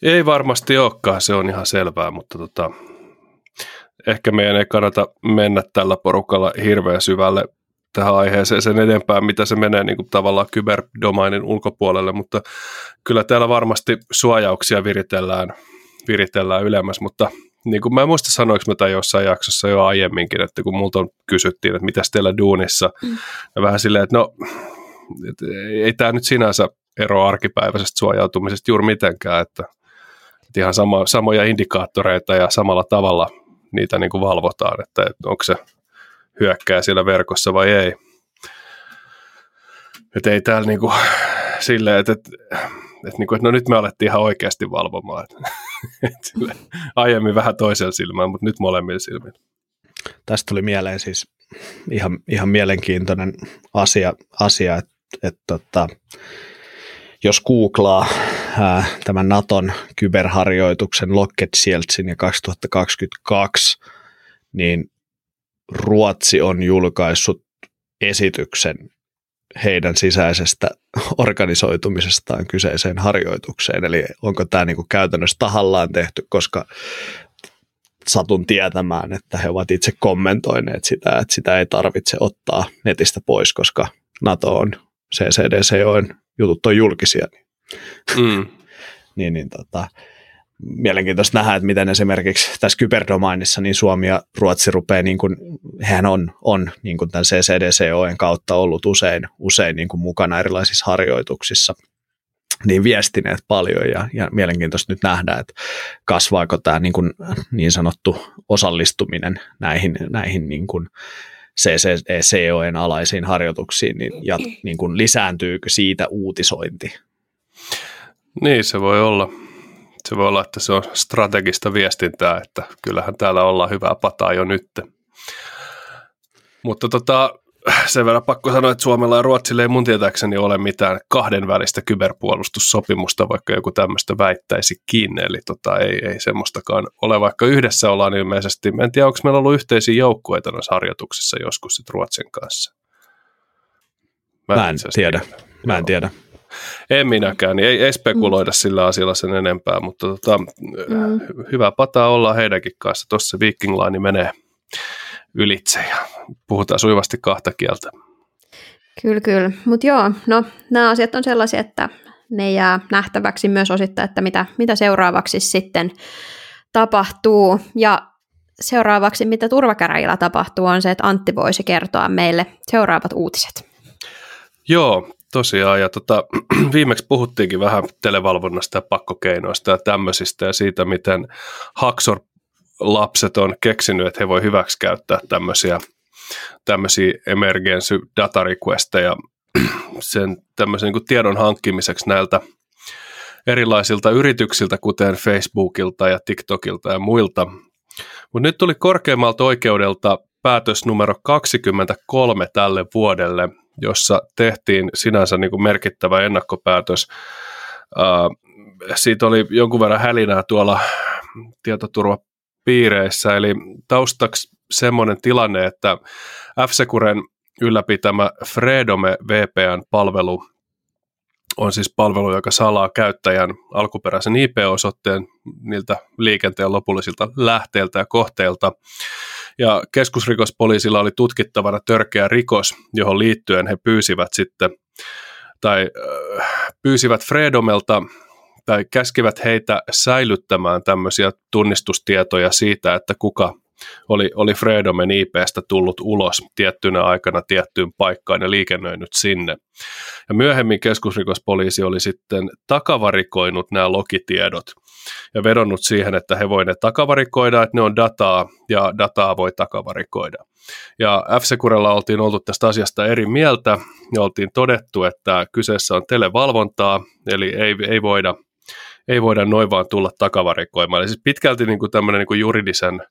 Ei varmasti olekaan, se on ihan selvää, mutta tota, ehkä meidän ei kannata mennä tällä porukalla hirveän syvälle tähän aiheeseen sen edempää, mitä se menee niin kuin tavallaan kyberdomainin ulkopuolelle, mutta kyllä täällä varmasti suojauksia viritellään, viritellään ylemmäs, mutta niin kuin mä en muista sanoinko mä tämän jossain jaksossa jo aiemminkin, että kun multa kysyttiin, että mitä teillä duunissa, mm. ja vähän silleen, että no, et ei tämä nyt sinänsä ero arkipäiväisestä suojautumisesta juuri mitenkään, että, että ihan sama, samoja indikaattoreita ja samalla tavalla niitä niin kuin valvotaan, että, että onko se hyökkää siellä verkossa vai ei. Että ei täällä niin kuin silleen, että, että että, niin kuin, että no nyt me alettiin ihan oikeasti valvomaan. Että, aiemmin vähän toisella silmällä, mutta nyt molemmilla silmillä. Tästä tuli mieleen siis ihan, ihan mielenkiintoinen asia, asia että, että, että jos googlaa ää, tämän Naton kyberharjoituksen Locked Shieldsin ja 2022, niin Ruotsi on julkaissut esityksen heidän sisäisestä organisoitumisestaan kyseiseen harjoitukseen. Eli onko tämä niin kuin käytännössä tahallaan tehty, koska satun tietämään, että he ovat itse kommentoineet sitä, että sitä ei tarvitse ottaa netistä pois, koska NATO on, CCDC on, jutut on julkisia. Mm. niin, niin tota, mielenkiintoista nähdä, että miten esimerkiksi tässä kyberdomainissa niin Suomi ja Ruotsi rupeaa, niin kuin, hän on, on niin kuin tämän CCDCOen kautta ollut usein, usein niin kuin mukana erilaisissa harjoituksissa niin viestineet paljon ja, ja mielenkiintoista nyt nähdä, että kasvaako tämä niin, kuin, niin sanottu osallistuminen näihin, näihin niin kuin CCDCOen alaisiin harjoituksiin niin, ja niin kuin lisääntyykö siitä uutisointi? Niin, se voi olla se voi olla, että se on strategista viestintää, että kyllähän täällä ollaan hyvää pataa jo nyt. Mutta tota, sen verran pakko sanoa, että Suomella ja Ruotsilla ei mun tietääkseni ole mitään kahdenvälistä kyberpuolustussopimusta, vaikka joku tämmöistä väittäisikin, eli tota, ei, ei semmoistakaan ole, vaikka yhdessä ollaan ilmeisesti, en tiedä onko meillä ollut yhteisiä joukkueita noissa harjoituksissa joskus sit Ruotsin kanssa. Mä, Mä en tiedä. Mä en tiedä. En minäkään, niin ei, ei spekuloida mm. sillä asialla sen enempää, mutta tota, mm. hyvä pataa olla heidänkin kanssa. Tuossa Viking Line menee ylitse ja puhutaan sujuvasti kahta kieltä. Kyllä, kyllä. Mutta joo, no nämä asiat on sellaisia, että ne jää nähtäväksi myös osittain, että mitä, mitä seuraavaksi sitten tapahtuu. Ja seuraavaksi, mitä turvakäräjillä tapahtuu, on se, että Antti voisi kertoa meille seuraavat uutiset. Joo, tosiaan, ja tota, viimeksi puhuttiinkin vähän televalvonnasta ja pakkokeinoista ja tämmöisistä ja siitä, miten Haksor lapset on keksinyt, että he voi hyväksikäyttää tämmöisiä, tämmöisiä emergency data requesteja sen tämmöisen niin tiedon hankkimiseksi näiltä erilaisilta yrityksiltä, kuten Facebookilta ja TikTokilta ja muilta. Mutta nyt tuli korkeammalta oikeudelta päätös numero 23 tälle vuodelle, jossa tehtiin sinänsä niin kuin merkittävä ennakkopäätös. Siitä oli jonkun verran hälinää tuolla tietoturvapiireissä, eli taustaksi semmoinen tilanne, että F-Securen ylläpitämä Fredome VPN-palvelu on siis palvelu, joka salaa käyttäjän alkuperäisen IP-osoitteen niiltä liikenteen lopullisilta lähteiltä ja kohteilta. Ja keskusrikospoliisilla oli tutkittavana törkeä rikos, johon liittyen he pyysivät sitten, tai äh, pyysivät Fredomelta tai käskivät heitä säilyttämään tämmöisiä tunnistustietoja siitä, että kuka oli, oli Fredomen IPstä tullut ulos tiettynä aikana tiettyyn paikkaan ja liikennöinyt sinne. Ja myöhemmin keskusrikospoliisi oli sitten takavarikoinut nämä logitiedot ja vedonnut siihen, että he voivat ne takavarikoida, että ne on dataa ja dataa voi takavarikoida. Ja f oltiin oltu tästä asiasta eri mieltä ja oltiin todettu, että kyseessä on televalvontaa, eli ei, ei voida ei voida noin vaan tulla takavarikoimaan. Eli siis pitkälti niin kuin tämmöinen niin kuin juridisen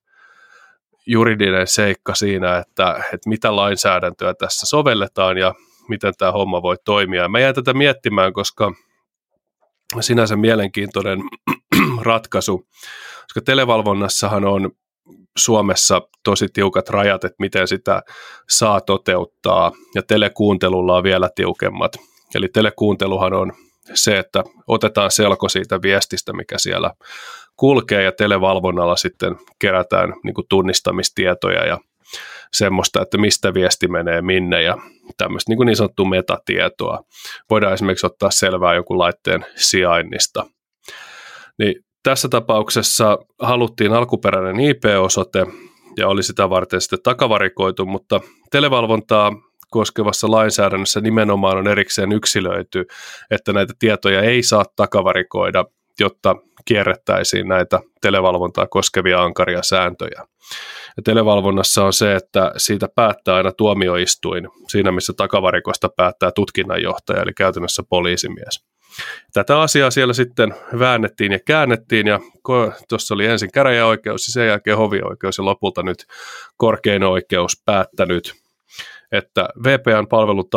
juridinen seikka siinä, että, että mitä lainsäädäntöä tässä sovelletaan ja miten tämä homma voi toimia. Mä jäin tätä miettimään, koska sinänsä mielenkiintoinen ratkaisu, koska televalvonnassahan on Suomessa tosi tiukat rajat, että miten sitä saa toteuttaa, ja telekuuntelulla on vielä tiukemmat. Eli telekuunteluhan on se, että otetaan selko siitä viestistä, mikä siellä kulkee ja televalvonnalla sitten kerätään niin kuin tunnistamistietoja ja semmoista, että mistä viesti menee minne ja tämmöistä niin, niin sanottua metatietoa. Voidaan esimerkiksi ottaa selvää joku laitteen sijainnista. Niin tässä tapauksessa haluttiin alkuperäinen IP-osoite ja oli sitä varten sitten takavarikoitu, mutta televalvontaa koskevassa lainsäädännössä nimenomaan on erikseen yksilöity, että näitä tietoja ei saa takavarikoida, jotta kierrettäisiin näitä televalvontaa koskevia ankaria sääntöjä. Ja televalvonnassa on se, että siitä päättää aina tuomioistuin, siinä missä takavarikosta päättää tutkinnanjohtaja, eli käytännössä poliisimies. Tätä asiaa siellä sitten väännettiin ja käännettiin, ja tuossa oli ensin käräjäoikeus ja sen jälkeen hovioikeus, ja lopulta nyt korkein oikeus päättänyt, että VPN-palvelun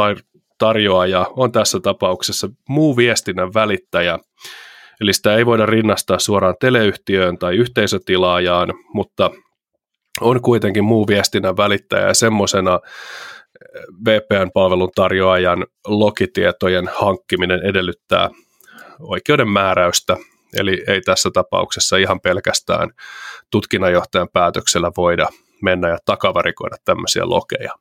tarjoaja on tässä tapauksessa muu viestinnän välittäjä, Eli sitä ei voida rinnastaa suoraan teleyhtiöön tai yhteisötilaajaan, mutta on kuitenkin muu viestinnän välittäjä ja semmoisena eh, VPN-palvelun tarjoajan logitietojen hankkiminen edellyttää oikeuden määräystä, eli ei tässä tapauksessa ihan pelkästään tutkinnanjohtajan päätöksellä voida mennä ja takavarikoida tämmöisiä lokeja.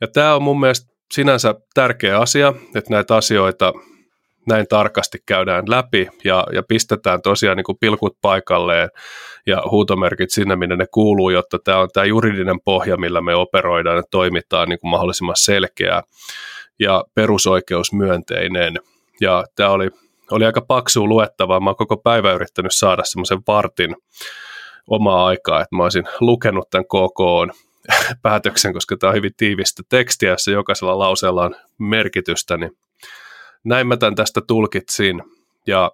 Ja tämä on mun mielestä sinänsä tärkeä asia, että näitä asioita näin tarkasti käydään läpi ja, ja pistetään tosiaan niin kuin pilkut paikalleen ja huutomerkit sinne, minne ne kuuluu, jotta tämä on tämä juridinen pohja, millä me operoidaan ja toimitaan niin kuin mahdollisimman selkeää ja perusoikeusmyönteinen. Ja tämä oli, oli aika paksu luettavaa. Mä oon koko päivä yrittänyt saada semmoisen vartin omaa aikaa, että mä olisin lukenut tämän KK päätöksen, koska tämä on hyvin tiivistä tekstiä, jossa jokaisella lauseella on merkitystä, niin näin mä tämän tästä tulkitsin. Ja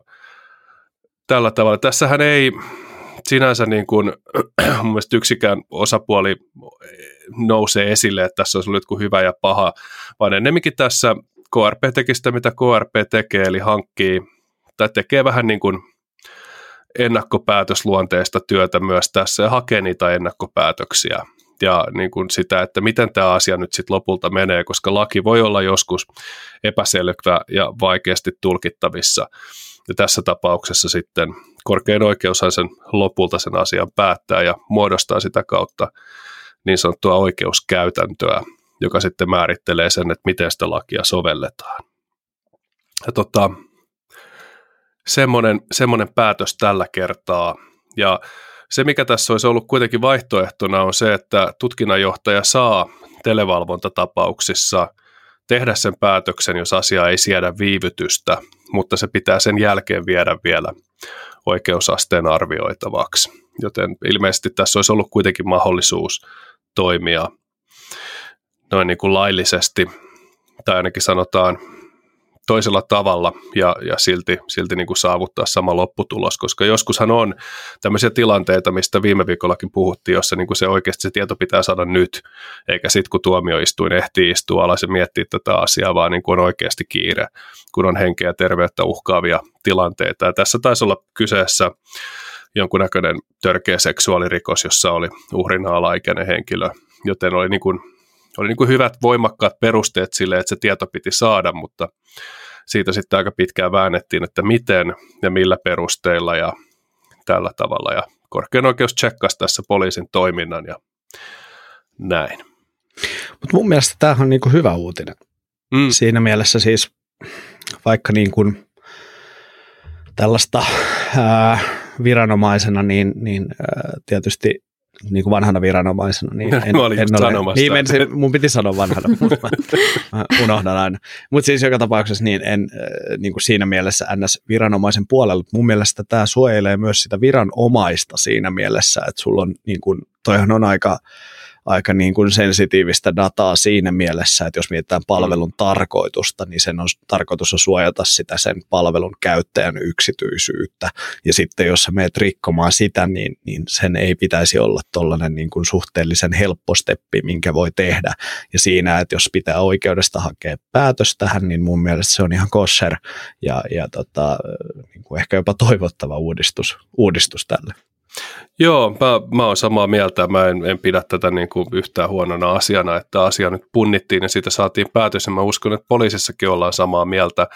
tällä tavalla, tässähän ei sinänsä niin kuin, mun mielestä yksikään osapuoli nousee esille, että tässä olisi ollut joku hyvä ja paha, vaan ennemminkin tässä KRP teki sitä, mitä KRP tekee, eli hankkii tai tekee vähän niin kuin ennakkopäätösluonteista työtä myös tässä ja hakee niitä ennakkopäätöksiä ja niin kuin sitä, että miten tämä asia nyt sitten lopulta menee, koska laki voi olla joskus epäselvä ja vaikeasti tulkittavissa. Ja tässä tapauksessa sitten korkein oikeushan sen lopulta sen asian päättää ja muodostaa sitä kautta niin sanottua oikeuskäytäntöä, joka sitten määrittelee sen, että miten sitä lakia sovelletaan. Ja tota, semmoinen, semmoinen päätös tällä kertaa. Ja se, mikä tässä olisi ollut kuitenkin vaihtoehtona, on se, että tutkinnanjohtaja saa televalvontatapauksissa tehdä sen päätöksen, jos asia ei siedä viivytystä, mutta se pitää sen jälkeen viedä vielä oikeusasteen arvioitavaksi. Joten ilmeisesti tässä olisi ollut kuitenkin mahdollisuus toimia noin niin kuin laillisesti, tai ainakin sanotaan toisella tavalla ja, ja silti, silti niin kuin saavuttaa sama lopputulos, koska joskushan on tämmöisiä tilanteita, mistä viime viikollakin puhuttiin, jossa niin kuin se oikeasti se tieto pitää saada nyt, eikä sitten kun tuomioistuin ehtii istua alas ja miettiä tätä asiaa, vaan niin kuin on oikeasti kiire, kun on henkeä ja terveyttä uhkaavia tilanteita. Ja tässä taisi olla kyseessä jonkunnäköinen törkeä seksuaalirikos, jossa oli uhrina alaikäinen henkilö, joten oli niin kuin oli niin kuin hyvät voimakkaat perusteet sille, että se tieto piti saada, mutta siitä sitten aika pitkään väännettiin, että miten ja millä perusteilla ja tällä tavalla. Ja korkein oikeus tsekkasi tässä poliisin toiminnan ja näin. Mutta mun mielestä tämähän on niin kuin hyvä uutinen. Mm. Siinä mielessä siis vaikka niin kuin tällaista ää, viranomaisena, niin, niin ää, tietysti niin kuin vanhana viranomaisena. Niin en, mä olin en ole, sanomassa. Niin, en, se, mun piti sanoa vanhana, mutta mä, mä unohdan aina. Mutta siis joka tapauksessa niin en äh, niin kuin siinä mielessä NS-viranomaisen puolella. Mun mielestä tämä suojelee myös sitä viranomaista siinä mielessä, että sulla on, niin kuin, toihan on aika aika niin kuin sensitiivistä dataa siinä mielessä, että jos mietitään palvelun mm. tarkoitusta, niin sen on tarkoitus on suojata sitä sen palvelun käyttäjän yksityisyyttä. Ja sitten jos sä meet rikkomaan sitä, niin, niin sen ei pitäisi olla tuollainen niin kuin suhteellisen helppo steppi, minkä voi tehdä. Ja siinä, että jos pitää oikeudesta hakea päätös tähän, niin mun mielestä se on ihan kosher ja, ja tota, niin kuin ehkä jopa toivottava uudistus, uudistus tälle. Joo, mä, mä oon samaa mieltä. Mä en, en pidä tätä niin kuin yhtään huonona asiana, että asia nyt punnittiin ja siitä saatiin päätös. Ja mä uskon, että poliisissakin ollaan samaa mieltä,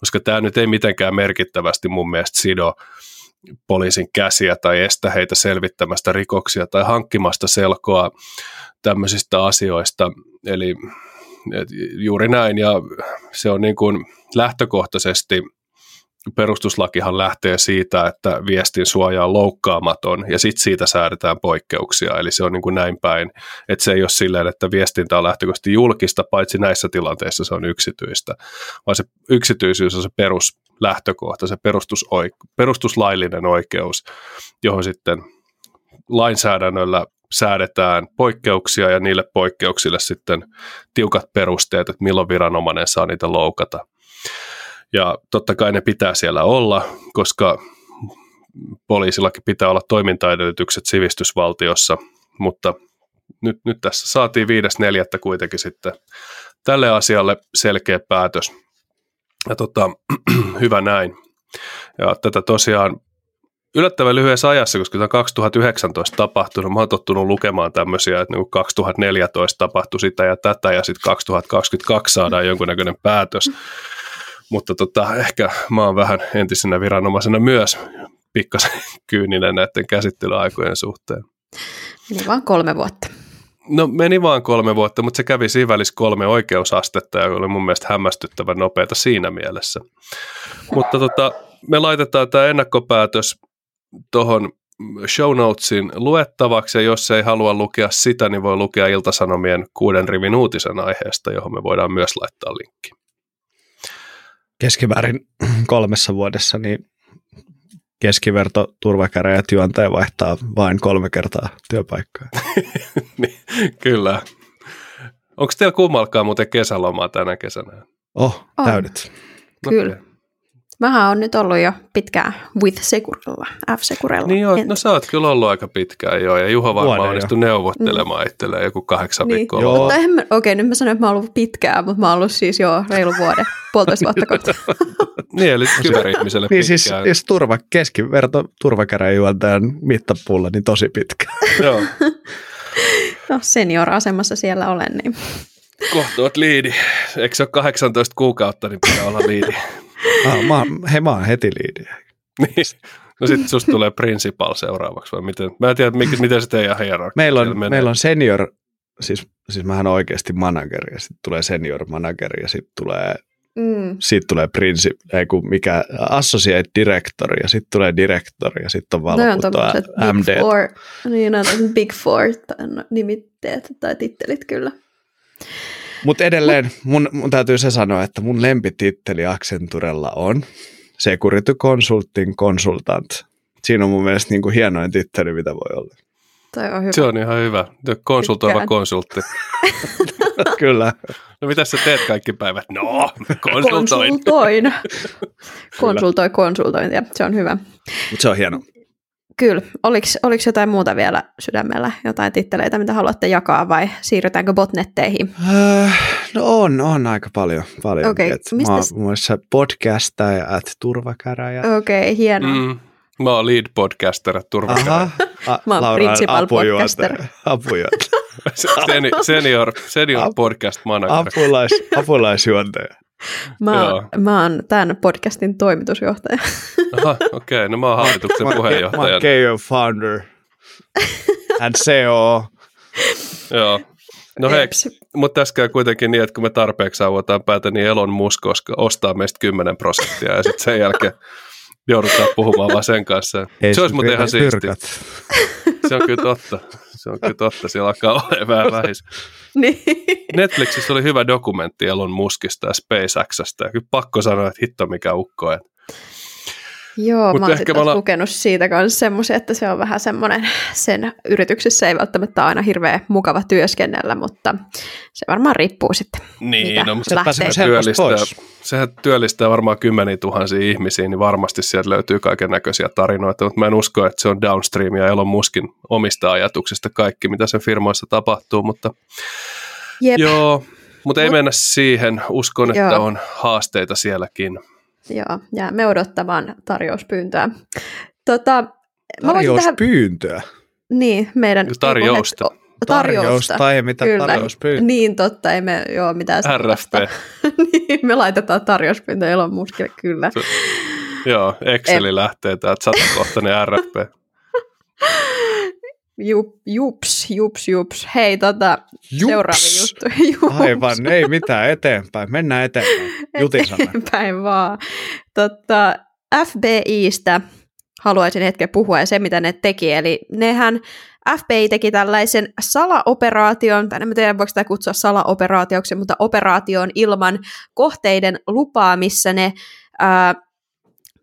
koska tämä nyt ei mitenkään merkittävästi mun mielestä sido poliisin käsiä tai estä heitä selvittämästä rikoksia tai hankkimasta selkoa tämmöisistä asioista. Eli juuri näin, ja se on niin kuin lähtökohtaisesti perustuslakihan lähtee siitä, että viestin suoja on loukkaamaton ja sitten siitä säädetään poikkeuksia. Eli se on niin kuin näin päin, että se ei ole silleen, että viestintä on lähtökohtaisesti julkista, paitsi näissä tilanteissa se on yksityistä, vaan se yksityisyys on se peruslähtökohta, se perustuslaillinen oikeus, johon sitten lainsäädännöllä säädetään poikkeuksia ja niille poikkeuksille sitten tiukat perusteet, että milloin viranomainen saa niitä loukata. Ja totta kai ne pitää siellä olla, koska poliisillakin pitää olla toimintaedellytykset sivistysvaltiossa, mutta nyt, nyt tässä saatiin 5.4. kuitenkin sitten tälle asialle selkeä päätös. Ja tota, hyvä näin. Ja tätä tosiaan yllättävän lyhyessä ajassa, koska tämä 2019 tapahtunut. Mä oon tottunut lukemaan tämmöisiä, että niin 2014 tapahtui sitä ja tätä ja sitten 2022 saadaan jonkunnäköinen päätös. Mutta tota, ehkä mä oon vähän entisenä viranomaisena myös pikkasen kyyninen näiden käsittelyaikojen suhteen. Niin vaan kolme vuotta. No meni vaan kolme vuotta, mutta se kävi siinä välissä kolme oikeusastetta ja oli mun mielestä hämmästyttävän nopeata siinä mielessä. Mutta tota, me laitetaan tämä ennakkopäätös tuohon show notesin luettavaksi, ja jos ei halua lukea sitä, niin voi lukea Iltasanomien kuuden rivin uutisen aiheesta, johon me voidaan myös laittaa linkki. Keskimäärin kolmessa vuodessa niin keskiverto turvakäräjät juontaja vaihtaa vain kolme kertaa työpaikkaa. niin, kyllä. Onko teillä kummalkaan muuten kesälomaa tänä kesänä? Oh, täydet. Kyllä. Okay. Mähän on nyt ollut jo pitkään with Securella, F-Securella. Niin joo, no sä oot kyllä ollut aika pitkään joo, ja Juha varmaan onnistui neuvottelemaan mm. itselleen joku kahdeksan niin. viikkoa. Joo. Okei, okay, nyt mä sanoin, että mä oon ollut pitkään, mutta mä oon ollut siis jo reilu vuoden, puolitoista vuotta kohta. niin, eli kyberihmiselle niin, siis, siis turva, keskiverto turvakäräjuontajan mittapulla, niin tosi pitkä. joo. no senior-asemassa siellä olen, niin... Kohta oot liidi. Eikö se ole 18 kuukautta, niin pitää olla liidi. Ah, mä, hei, mä oon heti liidi. niin. No sitten susta tulee principal seuraavaksi vai miten? Mä en tiedä, miten, miten se teidän hierarkia meillä on, meillä on senior, siis, siis mähän on oikeasti manager ja sitten tulee senior manager ja sitten tulee Mm. Sitten tulee princip, ei kun mikä, associate director ja sitten tulee director ja sitten on valvottu MD. Big four, niin on big four nimitteet tai tittelit kyllä. Mutta edelleen mun, mun täytyy se sanoa, että mun lempititteli Accenturella on Security Consulting Consultant. Siinä on mun mielestä niin kuin hienoin titteli, mitä voi olla. Toi on hyvä. Se on ihan hyvä. Konsultoiva Tykkään. konsultti. Kyllä. No mitä sä teet kaikki päivät? No, konsultoin. Konsultoin. Konsultoi konsultointia. Se on hyvä. Mutta se on hieno. Kyllä. Oliko, oliko jotain muuta vielä sydämellä, jotain titteleitä, mitä haluatte jakaa vai siirrytäänkö botnetteihin? Äh, no on, on aika paljon. paljon. Okay. Mistä... Mä oon muun muassa podcastaja at turvakäräjä. Okei, okay, hienoa. Mm. Mä oon lead podcaster turvakäräjä. Aha. A, mä oon principal podcaster. Apujuontaja. senior, senior podcast manager. Apulais, apulaisjuontaja. Mä, oon, mä oon tämän podcastin toimitusjohtaja. Aha, okei. Okay. No mä oon hallituksen puheenjohtaja. Mä oon founder and CEO. Joo. No hei, mutta tässä käy kuitenkin niin, että kun me tarpeeksi sauvataan päätä, niin Elon Musk koska ostaa meistä 10 prosenttia ja sitten sen jälkeen joudutaan puhumaan vaan sen kanssa. Ei, se olisi muuten ihan siistiä. Se on kyllä totta. Se on kyllä totta. Siellä alkaa olla vähän vähis. niin. Netflixissä oli hyvä dokumentti Elon Muskista ja SpaceXstä. Ja kyllä pakko sanoa, että hitto mikä ukko. Että Joo, Mut mä oon sitten olla... lukenut siitä kanssa semmoisia, että se on vähän semmoinen, sen yrityksessä ei välttämättä aina hirveän mukava työskennellä, mutta se varmaan riippuu sitten, niin, mitä no, se työllistää, sehän työllistää varmaan kymmeniä tuhansia ihmisiä, niin varmasti sieltä löytyy kaiken näköisiä tarinoita, mutta mä en usko, että se on downstream ja Elon Muskin omista ajatuksista kaikki, mitä sen firmoissa tapahtuu, mutta Jep. joo, mutta ei Mut, mennä siihen. Uskon, joo. että on haasteita sielläkin. Joo, ja me odottamaan tarjouspyyntöä. Tota, tarjouspyyntöä? Tähän... Niin, meidän... Tarjousta. Tarjousta. Tarjousta, ei mitään Kyllä. tarjouspyyntöä. Niin, totta, ei me joo mitään RFP. niin, me laitetaan tarjouspyyntö Elon Muskille, kyllä. Se, joo, Exceli lähtee täältä satakohtainen RFP. Jup, jups, jups, jups. Hei, tota, jups. seuraava juttu. Jups. Aivan, ei mitään, eteenpäin. Mennään eteenpäin. Jutisana. Eteenpäin vaan. Tota, FBIstä haluaisin hetken puhua ja se, mitä ne teki. Eli nehän FBI teki tällaisen salaoperaation, tai en tiedä voiko sitä kutsua salaoperaatioksi, mutta operaation ilman kohteiden lupaa, missä ne ää,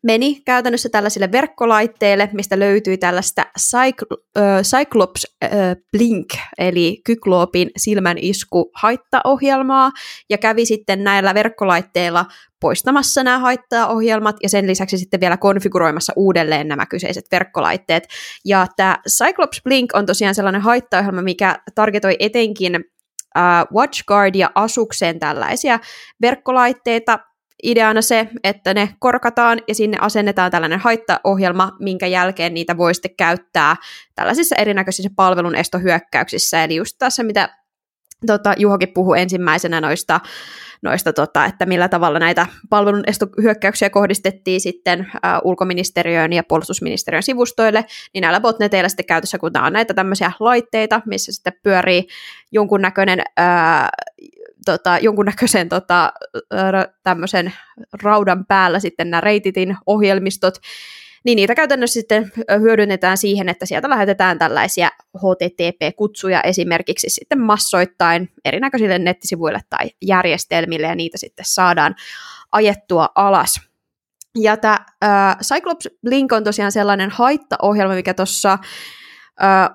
meni käytännössä tällaisille verkkolaitteille, mistä löytyi tällaista Cycl- äh, Cyclops äh, Blink, eli Kyklopin silmän isku haittaohjelmaa, ja kävi sitten näillä verkkolaitteilla poistamassa nämä haittaohjelmat, ja sen lisäksi sitten vielä konfiguroimassa uudelleen nämä kyseiset verkkolaitteet. Ja tämä Cyclops Blink on tosiaan sellainen haittaohjelma, mikä targetoi etenkin uh, WatchGuard ja Asukseen tällaisia verkkolaitteita, ideana se, että ne korkataan ja sinne asennetaan tällainen haittaohjelma, minkä jälkeen niitä voi sitten käyttää tällaisissa erinäköisissä palvelun estohyökkäyksissä. Eli just tässä, mitä tota, Juhokin puhui ensimmäisenä noista noista, tota, että millä tavalla näitä palvelun estohyökkäyksiä kohdistettiin sitten ä, ulkoministeriön ja puolustusministeriön sivustoille, niin näillä botneteillä sitten käytössä, kun tämä on näitä tämmöisiä laitteita, missä sitten pyörii jonkunnäköinen ää, tota, jonkunnäköisen tota, tämmöisen raudan päällä sitten nämä reititin ohjelmistot, niin niitä käytännössä sitten hyödynnetään siihen, että sieltä lähetetään tällaisia HTTP-kutsuja esimerkiksi sitten massoittain erinäköisille nettisivuille tai järjestelmille, ja niitä sitten saadaan ajettua alas. Ja tämä äh, Cyclops Link on tosiaan sellainen haittaohjelma, mikä tuossa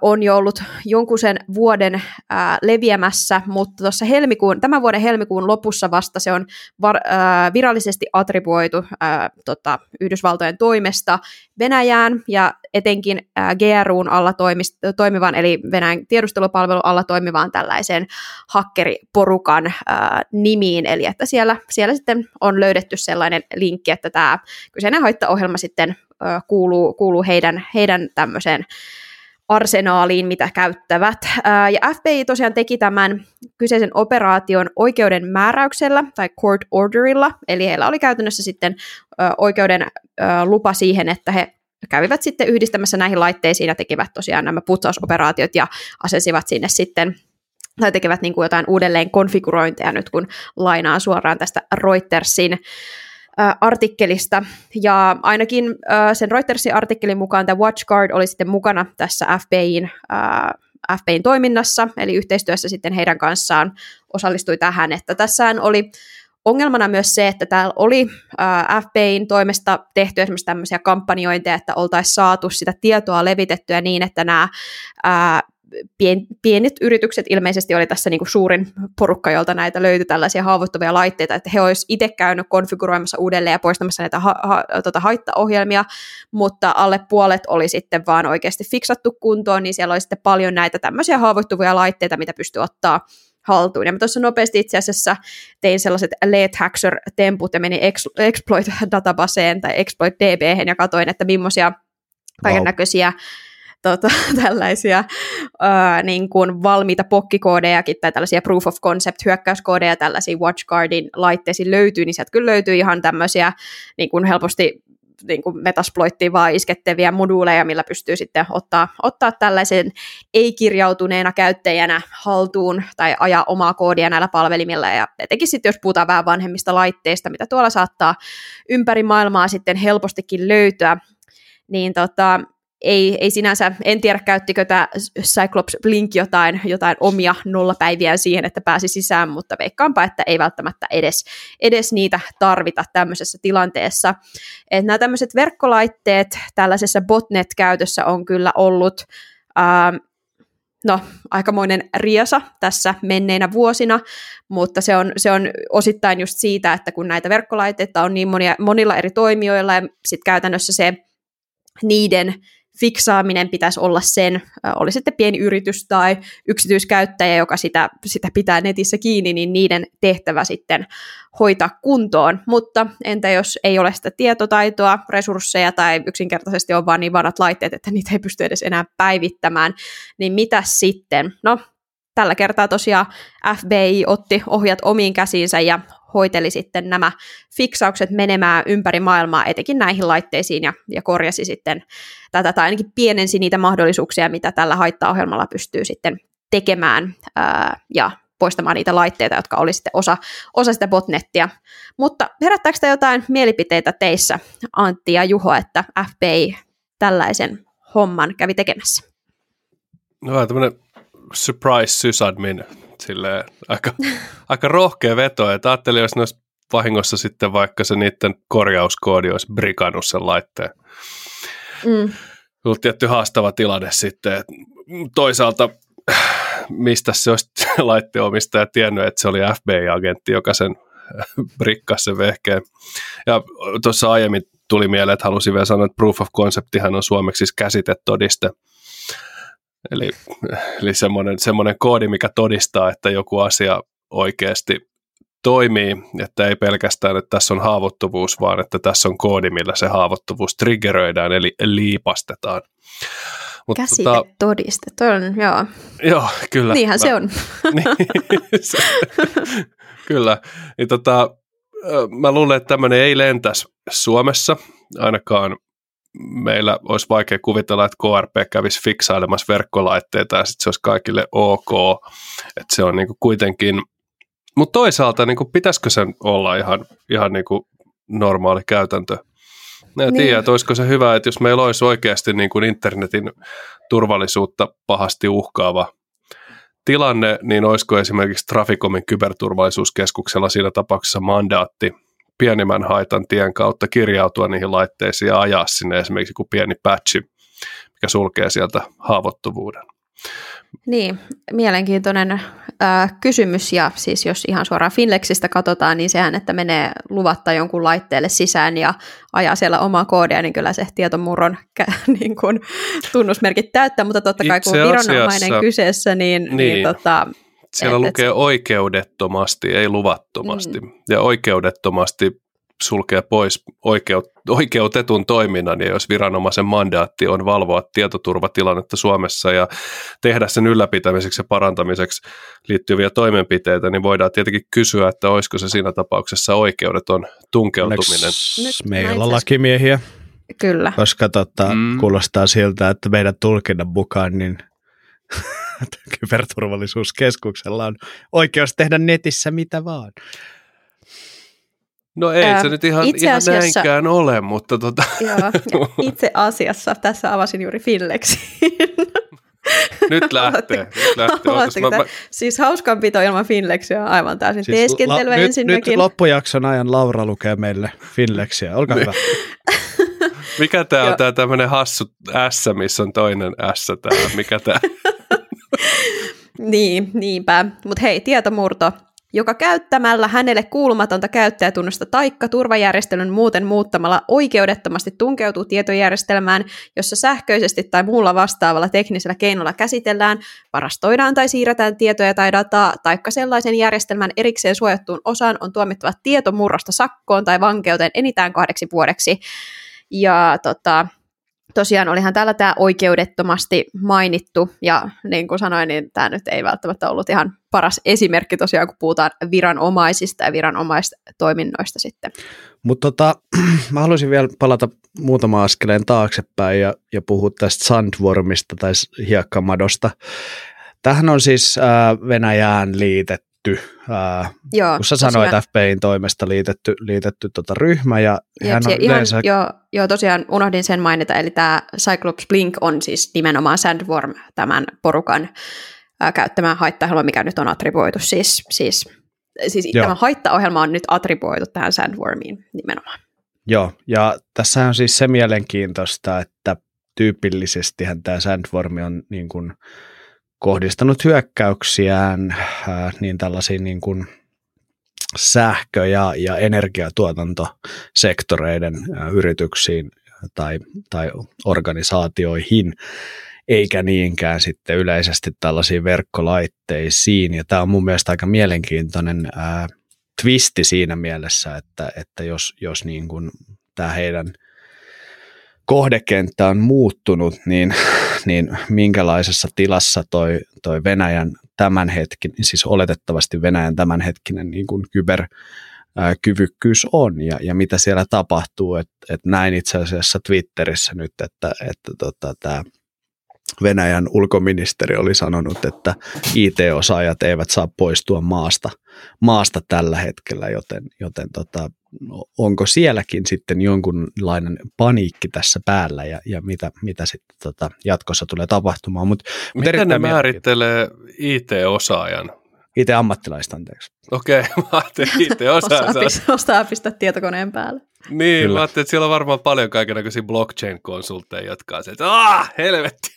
on jo ollut jonkun sen vuoden ää, leviämässä, mutta tuossa helmikuun, tämän vuoden helmikuun lopussa vasta se on var, ää, virallisesti attribuoitu ää, tota, Yhdysvaltojen toimesta Venäjään ja etenkin ää, GRUn alla toimist, toimivan, eli Venäjän tiedustelupalvelun alla toimivaan tällaiseen hakkeriporukan ää, nimiin, eli että siellä, siellä sitten on löydetty sellainen linkki, että tämä kyseinen haittaohjelma sitten kuuluu, kuuluu heidän, heidän tämmöiseen arsenaaliin, mitä käyttävät. Ja FBI tosiaan teki tämän kyseisen operaation oikeuden määräyksellä tai court orderilla, eli heillä oli käytännössä sitten oikeuden lupa siihen, että he kävivät sitten yhdistämässä näihin laitteisiin ja tekivät tosiaan nämä putsausoperaatiot ja asesivat sinne sitten tai tekevät niin kuin jotain uudelleen konfigurointeja nyt, kun lainaa suoraan tästä Reutersin artikkelista, ja ainakin sen Reutersin artikkelin mukaan tämä WatchGuard oli sitten mukana tässä FBIin, FBIin toiminnassa, eli yhteistyössä sitten heidän kanssaan osallistui tähän, että tässä oli ongelmana myös se, että täällä oli FBIin toimesta tehty esimerkiksi tämmöisiä kampanjointeja, että oltaisiin saatu sitä tietoa levitettyä niin, että nämä pien, pienet yritykset ilmeisesti oli tässä niin kuin suurin porukka, jolta näitä löytyi tällaisia haavoittuvia laitteita, että he olisivat itse käynyt konfiguroimassa uudelleen ja poistamassa näitä ha, ha, tota haittaohjelmia, mutta alle puolet oli sitten vaan oikeasti fiksattu kuntoon, niin siellä oli sitten paljon näitä tämmöisiä haavoittuvia laitteita, mitä pystyy ottaa haltuun. Ja mä tuossa nopeasti itse asiassa tein sellaiset late hacker-temput ja menin exploit-databaseen tai exploit DB ja katsoin, että millaisia kaiken näköisiä wow tota, tällaisia ää, niin kuin valmiita pokkikoodejakin tai tällaisia proof of concept hyökkäyskoodeja tällaisia WatchGuardin laitteisiin löytyy, niin sieltä kyllä löytyy ihan tämmöisiä niin kuin helposti niin kuin metasploittiin vaan iskettäviä moduuleja, millä pystyy sitten ottaa, ottaa tällaisen ei-kirjautuneena käyttäjänä haltuun tai ajaa omaa koodia näillä palvelimilla. Ja etenkin sitten, jos puhutaan vähän vanhemmista laitteista, mitä tuolla saattaa ympäri maailmaa sitten helpostikin löytyä, niin tota, ei, ei sinänsä, en tiedä käyttikö tämä Cyclops Blink jotain, jotain omia nollapäiviä siihen, että pääsi sisään, mutta veikkaanpa, että ei välttämättä edes, edes niitä tarvita tämmöisessä tilanteessa. Et nämä tämmöiset verkkolaitteet tällaisessa botnet-käytössä on kyllä ollut ää, no, aikamoinen riasa tässä menneinä vuosina, mutta se on, se on osittain just siitä, että kun näitä verkkolaitteita on niin monia, monilla eri toimijoilla ja sitten käytännössä se niiden fiksaaminen pitäisi olla sen, oli sitten pieni yritys tai yksityiskäyttäjä, joka sitä, sitä pitää netissä kiinni, niin niiden tehtävä sitten hoitaa kuntoon. Mutta entä jos ei ole sitä tietotaitoa, resursseja tai yksinkertaisesti on vain niin vanhat laitteet, että niitä ei pysty edes enää päivittämään, niin mitä sitten? No, tällä kertaa tosiaan FBI otti ohjat omiin käsiinsä ja hoiteli sitten nämä fiksaukset menemään ympäri maailmaa, etenkin näihin laitteisiin, ja, ja korjasi sitten tätä, tai ainakin pienensi niitä mahdollisuuksia, mitä tällä haittaohjelmalla pystyy sitten tekemään, ää, ja poistamaan niitä laitteita, jotka oli sitten osa, osa sitä botnettia. Mutta herättääkö sitä jotain mielipiteitä teissä, Antti ja Juho, että FBI tällaisen homman kävi tekemässä? No tämmöinen surprise sysadmin silleen, aika, aika rohkea veto, että ajattelin, jos ne olisi vahingossa sitten vaikka se niiden korjauskoodi olisi brikannut sen laitteen. Mm. Ollut tietty haastava tilanne sitten. Toisaalta mistä se olisi laitteen omistaja tiennyt, että se oli FBI-agentti, joka sen brikkasi sen vehkeen. Ja tuossa aiemmin tuli mieleen, että halusin vielä sanoa, että proof of conceptihan on suomeksi siis käsitetodiste. Eli, eli semmoinen, semmoinen koodi, mikä todistaa, että joku asia oikeasti toimii, että ei pelkästään, että tässä on haavoittuvuus, vaan että tässä on koodi, millä se haavoittuvuus triggeröidään, eli liipastetaan. Mut Käsitetodiste, toi on, joo. Joo, kyllä. Niinhän mä, se on. niin, se, kyllä. Niin, tota, mä luulen, että tämmöinen ei lentäisi Suomessa, ainakaan meillä olisi vaikea kuvitella, että KRP kävisi fiksailemassa verkkolaitteita ja sitten se olisi kaikille ok. Että se on niinku kuitenkin, mutta toisaalta niinku, pitäisikö sen olla ihan, ihan niinku normaali käytäntö? En niin. tiedä, että olisiko se hyvä, että jos meillä olisi oikeasti niin kuin internetin turvallisuutta pahasti uhkaava tilanne, niin olisiko esimerkiksi Traficomin kyberturvallisuuskeskuksella siinä tapauksessa mandaatti pienimmän haitan tien kautta kirjautua niihin laitteisiin ja ajaa sinne esimerkiksi joku pieni patchi, mikä sulkee sieltä haavoittuvuuden. Niin, mielenkiintoinen äh, kysymys ja siis jos ihan suoraan Finlexistä katsotaan, niin sehän, että menee luvatta jonkun laitteelle sisään ja ajaa siellä omaa koodia, niin kyllä se tietomurron niin kuin, tunnusmerkit täyttää, mutta totta kai kun viranomainen kyseessä, niin, niin. niin tota, siellä et, lukee et... oikeudettomasti, ei luvattomasti. Mm. Ja oikeudettomasti sulkee pois oikeut, oikeutetun toiminnan, ja jos viranomaisen mandaatti on valvoa tietoturvatilannetta Suomessa ja tehdä sen ylläpitämiseksi ja parantamiseksi liittyviä toimenpiteitä, niin voidaan tietenkin kysyä, että olisiko se siinä tapauksessa oikeudeton tunkeutuminen. Nyt meillä on lakimiehiä. Kyllä. Koska tota, mm. kuulostaa siltä, että meidän tulkinnan mukaan niin kyberturvallisuuskeskuksella on oikeus tehdä netissä mitä vaan. No ei Ää, se nyt ihan, itse ihan asiassa, näinkään ole, mutta tota. Joo, itse asiassa tässä avasin juuri Fillexin. Nyt lähtee. Nyt lähtee. mä, mä... Siis hauskanpito ilman Finlexia on aivan täysin siis teeskentelyä la, ensinnäkin. Nyt, loppujakson ajan Laura lukee meille Finlexia. Olkaa hyvä. Mikä tämä on tämä tämmöinen hassu S, missä on toinen S täällä? Mikä tämä? niin, niinpä. Mutta hei, tietomurto joka käyttämällä hänelle kuulumatonta käyttäjätunnusta taikka turvajärjestelyn muuten muuttamalla oikeudettomasti tunkeutuu tietojärjestelmään, jossa sähköisesti tai muulla vastaavalla teknisellä keinolla käsitellään, varastoidaan tai siirretään tietoja tai dataa, taikka sellaisen järjestelmän erikseen suojattuun osaan on tuomittava tietomurrosta sakkoon tai vankeuteen enintään kahdeksi vuodeksi. Ja tota, tosiaan olihan täällä tämä oikeudettomasti mainittu, ja niin kuin sanoin, niin tämä nyt ei välttämättä ollut ihan paras esimerkki tosiaan, kun puhutaan viranomaisista ja viranomaistoiminnoista sitten. Mutta tota, mä haluaisin vielä palata muutama askeleen taaksepäin ja, ja puhua tästä sandwormista tai hiekkamadosta. Tähän on siis äh, Venäjään liitetty liitetty, ää, joo, kun sä sanoit tosiaan. FBIin toimesta liitetty, liitetty tota ryhmä. Ja Jep, hän on ihan, yleensä... joo, joo, tosiaan unohdin sen mainita, eli tämä Cyclops Blink on siis nimenomaan Sandworm, tämän porukan ää, käyttämä haittaohjelma, mikä nyt on attribuoitu. Siis, siis, siis tämä haittaohjelma on nyt attribuoitu tähän Sandwormiin nimenomaan. Joo, ja tässä on siis se mielenkiintoista, että tyypillisestihän tämä Sandworm on niin kuin, kohdistanut hyökkäyksiään äh, niin tällaisiin niin kuin sähkö- ja, ja energiatuotantosektoreiden äh, yrityksiin tai, tai organisaatioihin, eikä niinkään sitten yleisesti tällaisiin verkkolaitteisiin. Ja tämä on mun mielestä aika mielenkiintoinen ää, äh, twisti siinä mielessä, että, että jos, jos niin kuin tämä heidän – kohdekenttä on muuttunut, niin, niin minkälaisessa tilassa toi, toi Venäjän tämänhetkinen, siis oletettavasti Venäjän tämänhetkinen niin kuin kyber, kyvykkyys on ja, ja mitä siellä tapahtuu. Et, et näin itse asiassa Twitterissä nyt, että, että tota, tämä Venäjän ulkoministeri oli sanonut, että IT-osaajat eivät saa poistua maasta, maasta tällä hetkellä, joten, joten tota, onko sielläkin sitten jonkunlainen paniikki tässä päällä ja, ja mitä, mitä sitten tota jatkossa tulee tapahtumaan. Mut, mut Miten ne määrittelee IT-osaajan? IT-ammattilaista, anteeksi. Okei, okay, mä ajattelin IT-osaajan. osaa, osaa pistää tietokoneen päälle. Niin, Kyllä. mä ajattelin, että siellä on varmaan paljon kaikenlaisia blockchain-konsultteja, jotka on se, että aah, helvetti,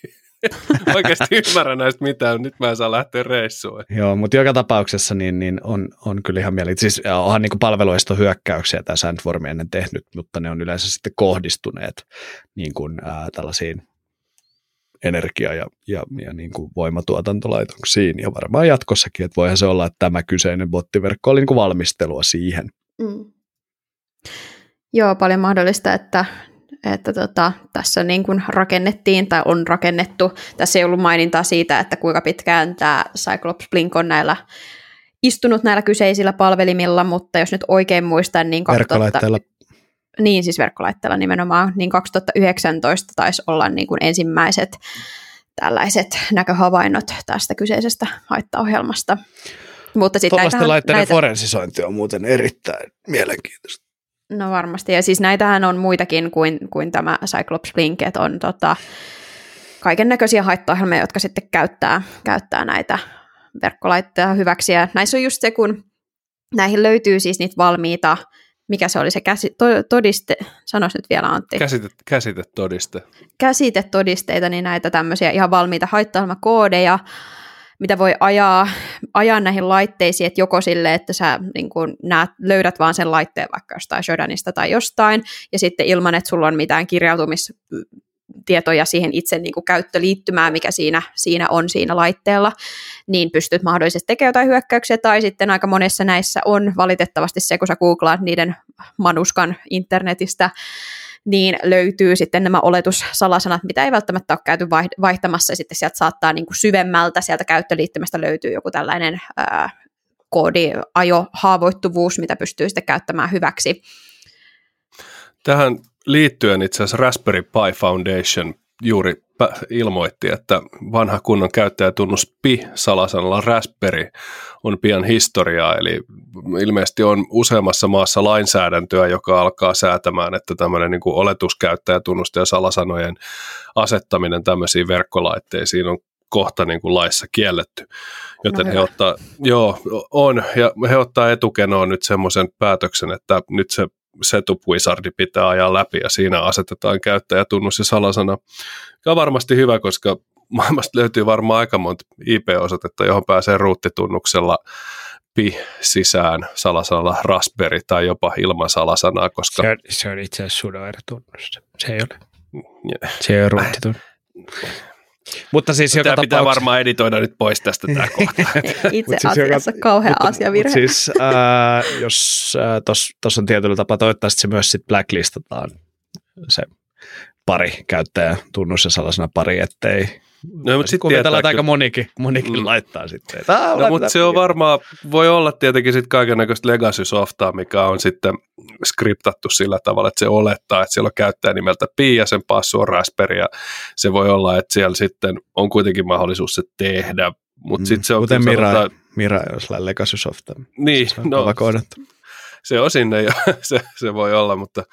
oikeasti ymmärrä näistä mitään, nyt mä en saa lähteä reissuun. Joo, mutta joka tapauksessa niin, niin on, on kyllä ihan mieli. Siis onhan niin palveluista hyökkäyksiä tämä Sandworm ennen tehnyt, mutta ne on yleensä sitten kohdistuneet niin kuin, ää, tällaisiin energia- ja, ja, ja niin kuin voimatuotantolaitoksiin ja varmaan jatkossakin, että voihan se olla, että tämä kyseinen bottiverkko oli niin kuin valmistelua siihen. Mm. Joo, paljon mahdollista, että että tota, tässä niin kuin rakennettiin tai on rakennettu. Tässä ei ollut mainintaa siitä, että kuinka pitkään tämä Cyclops Blink on näillä istunut näillä kyseisillä palvelimilla, mutta jos nyt oikein muistan, niin 2000, niin, siis verkkolaitteella nimenomaan, niin 2019 taisi olla niin kuin ensimmäiset tällaiset näköhavainnot tästä kyseisestä haittaohjelmasta. Mutta sitten Tuollaisten laitteiden näitä... forensisointi on muuten erittäin mielenkiintoista. No varmasti, ja siis näitähän on muitakin kuin, kuin tämä Cyclops Blink, että on tota, kaiken näköisiä haittaohjelmia, jotka sitten käyttää, käyttää näitä verkkolaitteita hyväksi. Ja näissä on just se, kun näihin löytyy siis niitä valmiita mikä se oli se käsi, to, todiste, sanois nyt vielä Antti. Käsite, käsitetodiste. Käsitetodisteita, niin näitä tämmöisiä ihan valmiita haittaohjelmakoodeja, mitä voi ajaa, ajaa näihin laitteisiin, että joko sille, että sä niin kun näet, löydät vaan sen laitteen vaikka jostain Shodanista tai jostain, ja sitten ilman, että sulla on mitään kirjautumis tietoja siihen itse niin käyttöliittymään, mikä siinä, siinä on siinä laitteella, niin pystyt mahdollisesti tekemään jotain hyökkäyksiä, tai sitten aika monessa näissä on valitettavasti se, kun sä googlaat niiden manuskan internetistä, niin löytyy sitten nämä oletussalasanat, mitä ei välttämättä ole käyty vaihtamassa, ja sitten sieltä saattaa niin kuin syvemmältä sieltä käyttöliittymästä löytyy joku tällainen ää, koodiajo haavoittuvuus, mitä pystyy sitten käyttämään hyväksi. Tähän liittyen itse asiassa Raspberry Pi Foundation juuri ilmoitti, että vanha kunnon käyttäjätunnus PI-salasanalla Raspberry on pian historiaa, eli ilmeisesti on useammassa maassa lainsäädäntöä, joka alkaa säätämään, että tämmöinen niin oletuskäyttäjätunnusta ja salasanojen asettaminen tämmöisiin verkkolaitteisiin on kohta niin kuin laissa kielletty. Joten no he ottaa, joo, on, ja he ottaa etukenoon nyt semmoisen päätöksen, että nyt se setup wizardi pitää ajaa läpi ja siinä asetetaan käyttäjätunnus ja salasana, joka on varmasti hyvä, koska maailmasta löytyy varmaan aika monta IP-osoitetta, johon pääsee ruuttitunnuksella pi sisään salasanalla Raspberry tai jopa ilman salasanaa, koska... Se on, se on itse asiassa sudoertunnus. Se ei ole. Se ei ole ruuttitunnus. Mutta siis joka tämä pitää varmaan editoida nyt pois tästä tämä kohta. Itse siis asiassa joka, kauhea mutta, asiavirhe. Mutta siis äh, jos äh, tuossa on tietyllä tapaa, toivottavasti se myös sitten blacklistataan se pari käyttäjä tunnus ja sellaisena pari, ettei No, mutta sitten että aika monikin, monikin mm. laittaa sitten. no, mutta se on varmaan, voi olla tietenkin sitten kaiken näköistä legacy-softaa, mikä on sitten skriptattu sillä tavalla, että se olettaa, että siellä on käyttäjä nimeltä Pi ja sen passu on Raspberry ja se voi olla, että siellä sitten on kuitenkin mahdollisuus se tehdä. Mut mm. sit se on, Kuten Mira, sanotaan, Mira, jos legacy softa. Niin, se on no, se on sinne ja se, se voi olla, mutta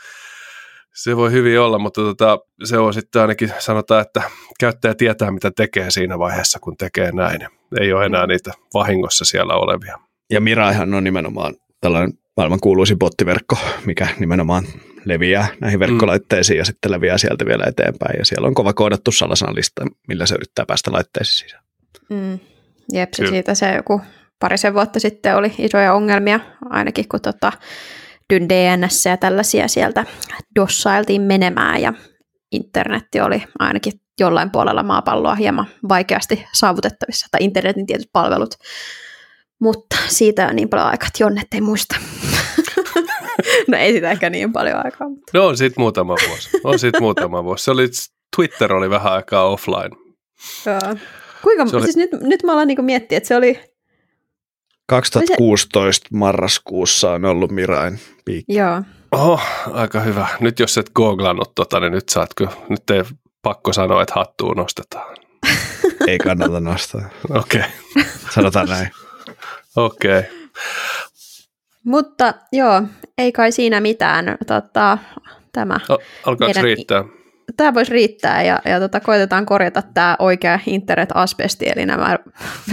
se voi hyvin olla, mutta tota, se on sitten ainakin sanotaan, että käyttäjä tietää, mitä tekee siinä vaiheessa, kun tekee näin. Ei ole enää niitä vahingossa siellä olevia. Ja Miraihan on nimenomaan tällainen maailman kuuluisin bottiverkko, mikä nimenomaan leviää näihin verkkolaitteisiin mm. ja sitten leviää sieltä vielä eteenpäin. Ja siellä on kova koodattu salasanalista, millä se yrittää päästä laitteisiin sisään. Mm. Jep, se siitä se joku parisen vuotta sitten oli isoja ongelmia, ainakin kun tota, DNS ja tällaisia sieltä dossailtiin menemään ja internetti oli ainakin jollain puolella maapalloa hieman vaikeasti saavutettavissa, tai internetin tietyt palvelut. Mutta siitä on niin paljon aikaa, että Jonnet ei muista. no ei sitä ehkä niin paljon aikaa. Mutta. No on sitten muutama vuosi. On sitten muutama vuosi. Se oli, Twitter oli vähän aikaa offline. Joo. Kuinka, se oli... siis nyt, nyt mä alan niinku miettiä, että se oli 2016 marraskuussa on ollut Mirain piikki. Joo. Oho, aika hyvä. Nyt jos et googlannut tota, niin nyt saatko, nyt ei pakko sanoa, että hattuun nostetaan. ei kannata nostaa. Okei. Okay. Sanotaan näin. Okei. Okay. Mutta joo, ei kai siinä mitään. Tota, tämä Alkaako meidän... riittää? Tämä voisi riittää ja, ja tota, koitetaan korjata tämä oikea internet-asbesti, eli nämä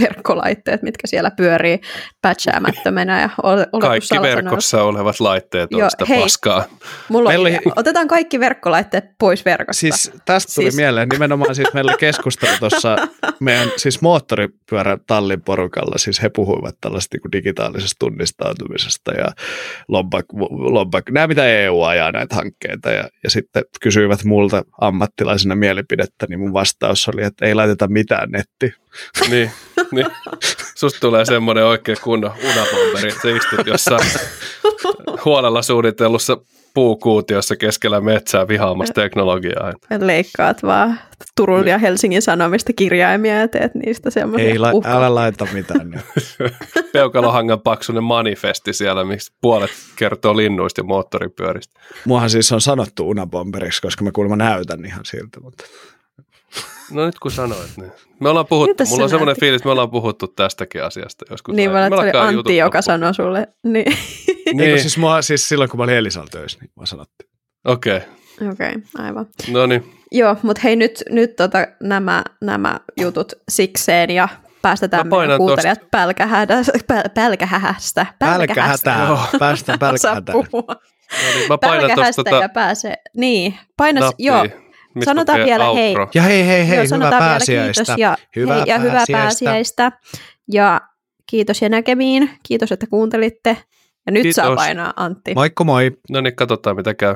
verkkolaitteet, mitkä siellä pyörii pätsäämättömänä. Ja ole, kaikki verkossa olevat laitteet on sitä hei, paskaa. Mulla on, oli... Otetaan kaikki verkkolaitteet pois verkosta. Siis tästä tuli siis... mieleen nimenomaan siis meillä keskustelu tuossa meidän siis moottoripyörän tallin porukalla, siis he puhuivat tällaista niin digitaalisesta tunnistautumisesta ja lombak, lombak, nämä mitä EU ajaa näitä hankkeita ja, ja sitten kysyivät multa ammattilaisena mielipidettä, niin mun vastaus oli, että ei laiteta mitään netti. Niin, niin. Susta tulee semmoinen oikein kunnon unabomberi, että sä istut jossain huolella suunnitellussa puukuutiossa keskellä metsää vihaamassa teknologiaa. Leikkaat vaan Turun ja Helsingin Sanomista kirjaimia ja teet niistä semmoisia Ei, la- uhka- älä laita mitään. Peukalohangan paksunen manifesti siellä, missä puolet kertoo linnuista ja moottoripyöristä. Muahan siis on sanottu unabomberiksi, koska mä kuulemma näytän ihan siltä. Mutta... No nyt kun sanoit, niin. Me ollaan puhuttu, mulla on semmoinen fiilis, että me ollaan puhuttu tästäkin asiasta joskus. Niin, vaan, että se oli alkaa Antti, jutut joka sanoi sulle. Niin. Niin. Eikö siis, mua, siis silloin, kun mä olin Elisalla töissä, niin mä sanottiin. Okei, okay. Okei, okay, aivan. no niin. Joo, mutta hei nyt, nyt tota, nämä, nämä jutut sikseen ja päästetään Mä meidän kuuntelijat pälkähästä. Päl, pälkähästä. Pälkähätää. Joo. Päästään pälkähätään. No niin. Mä painan tuosta Pälkähästä tota ja pääsee. Niin, painas, nappia, joo. Mistä Sanotaan vielä hei. outro. Ja hei, hei, hei, joo, hyvää sanotaan vielä pääsiäistä. Kiitos ja, Hyvää hei, ja hyvää pääsiäistä. Ja kiitos ja näkemiin. Kiitos, että kuuntelitte. Ja nyt saa Kiitos. painaa Antti. Moikka moi. No niin, katsotaan mitä käy.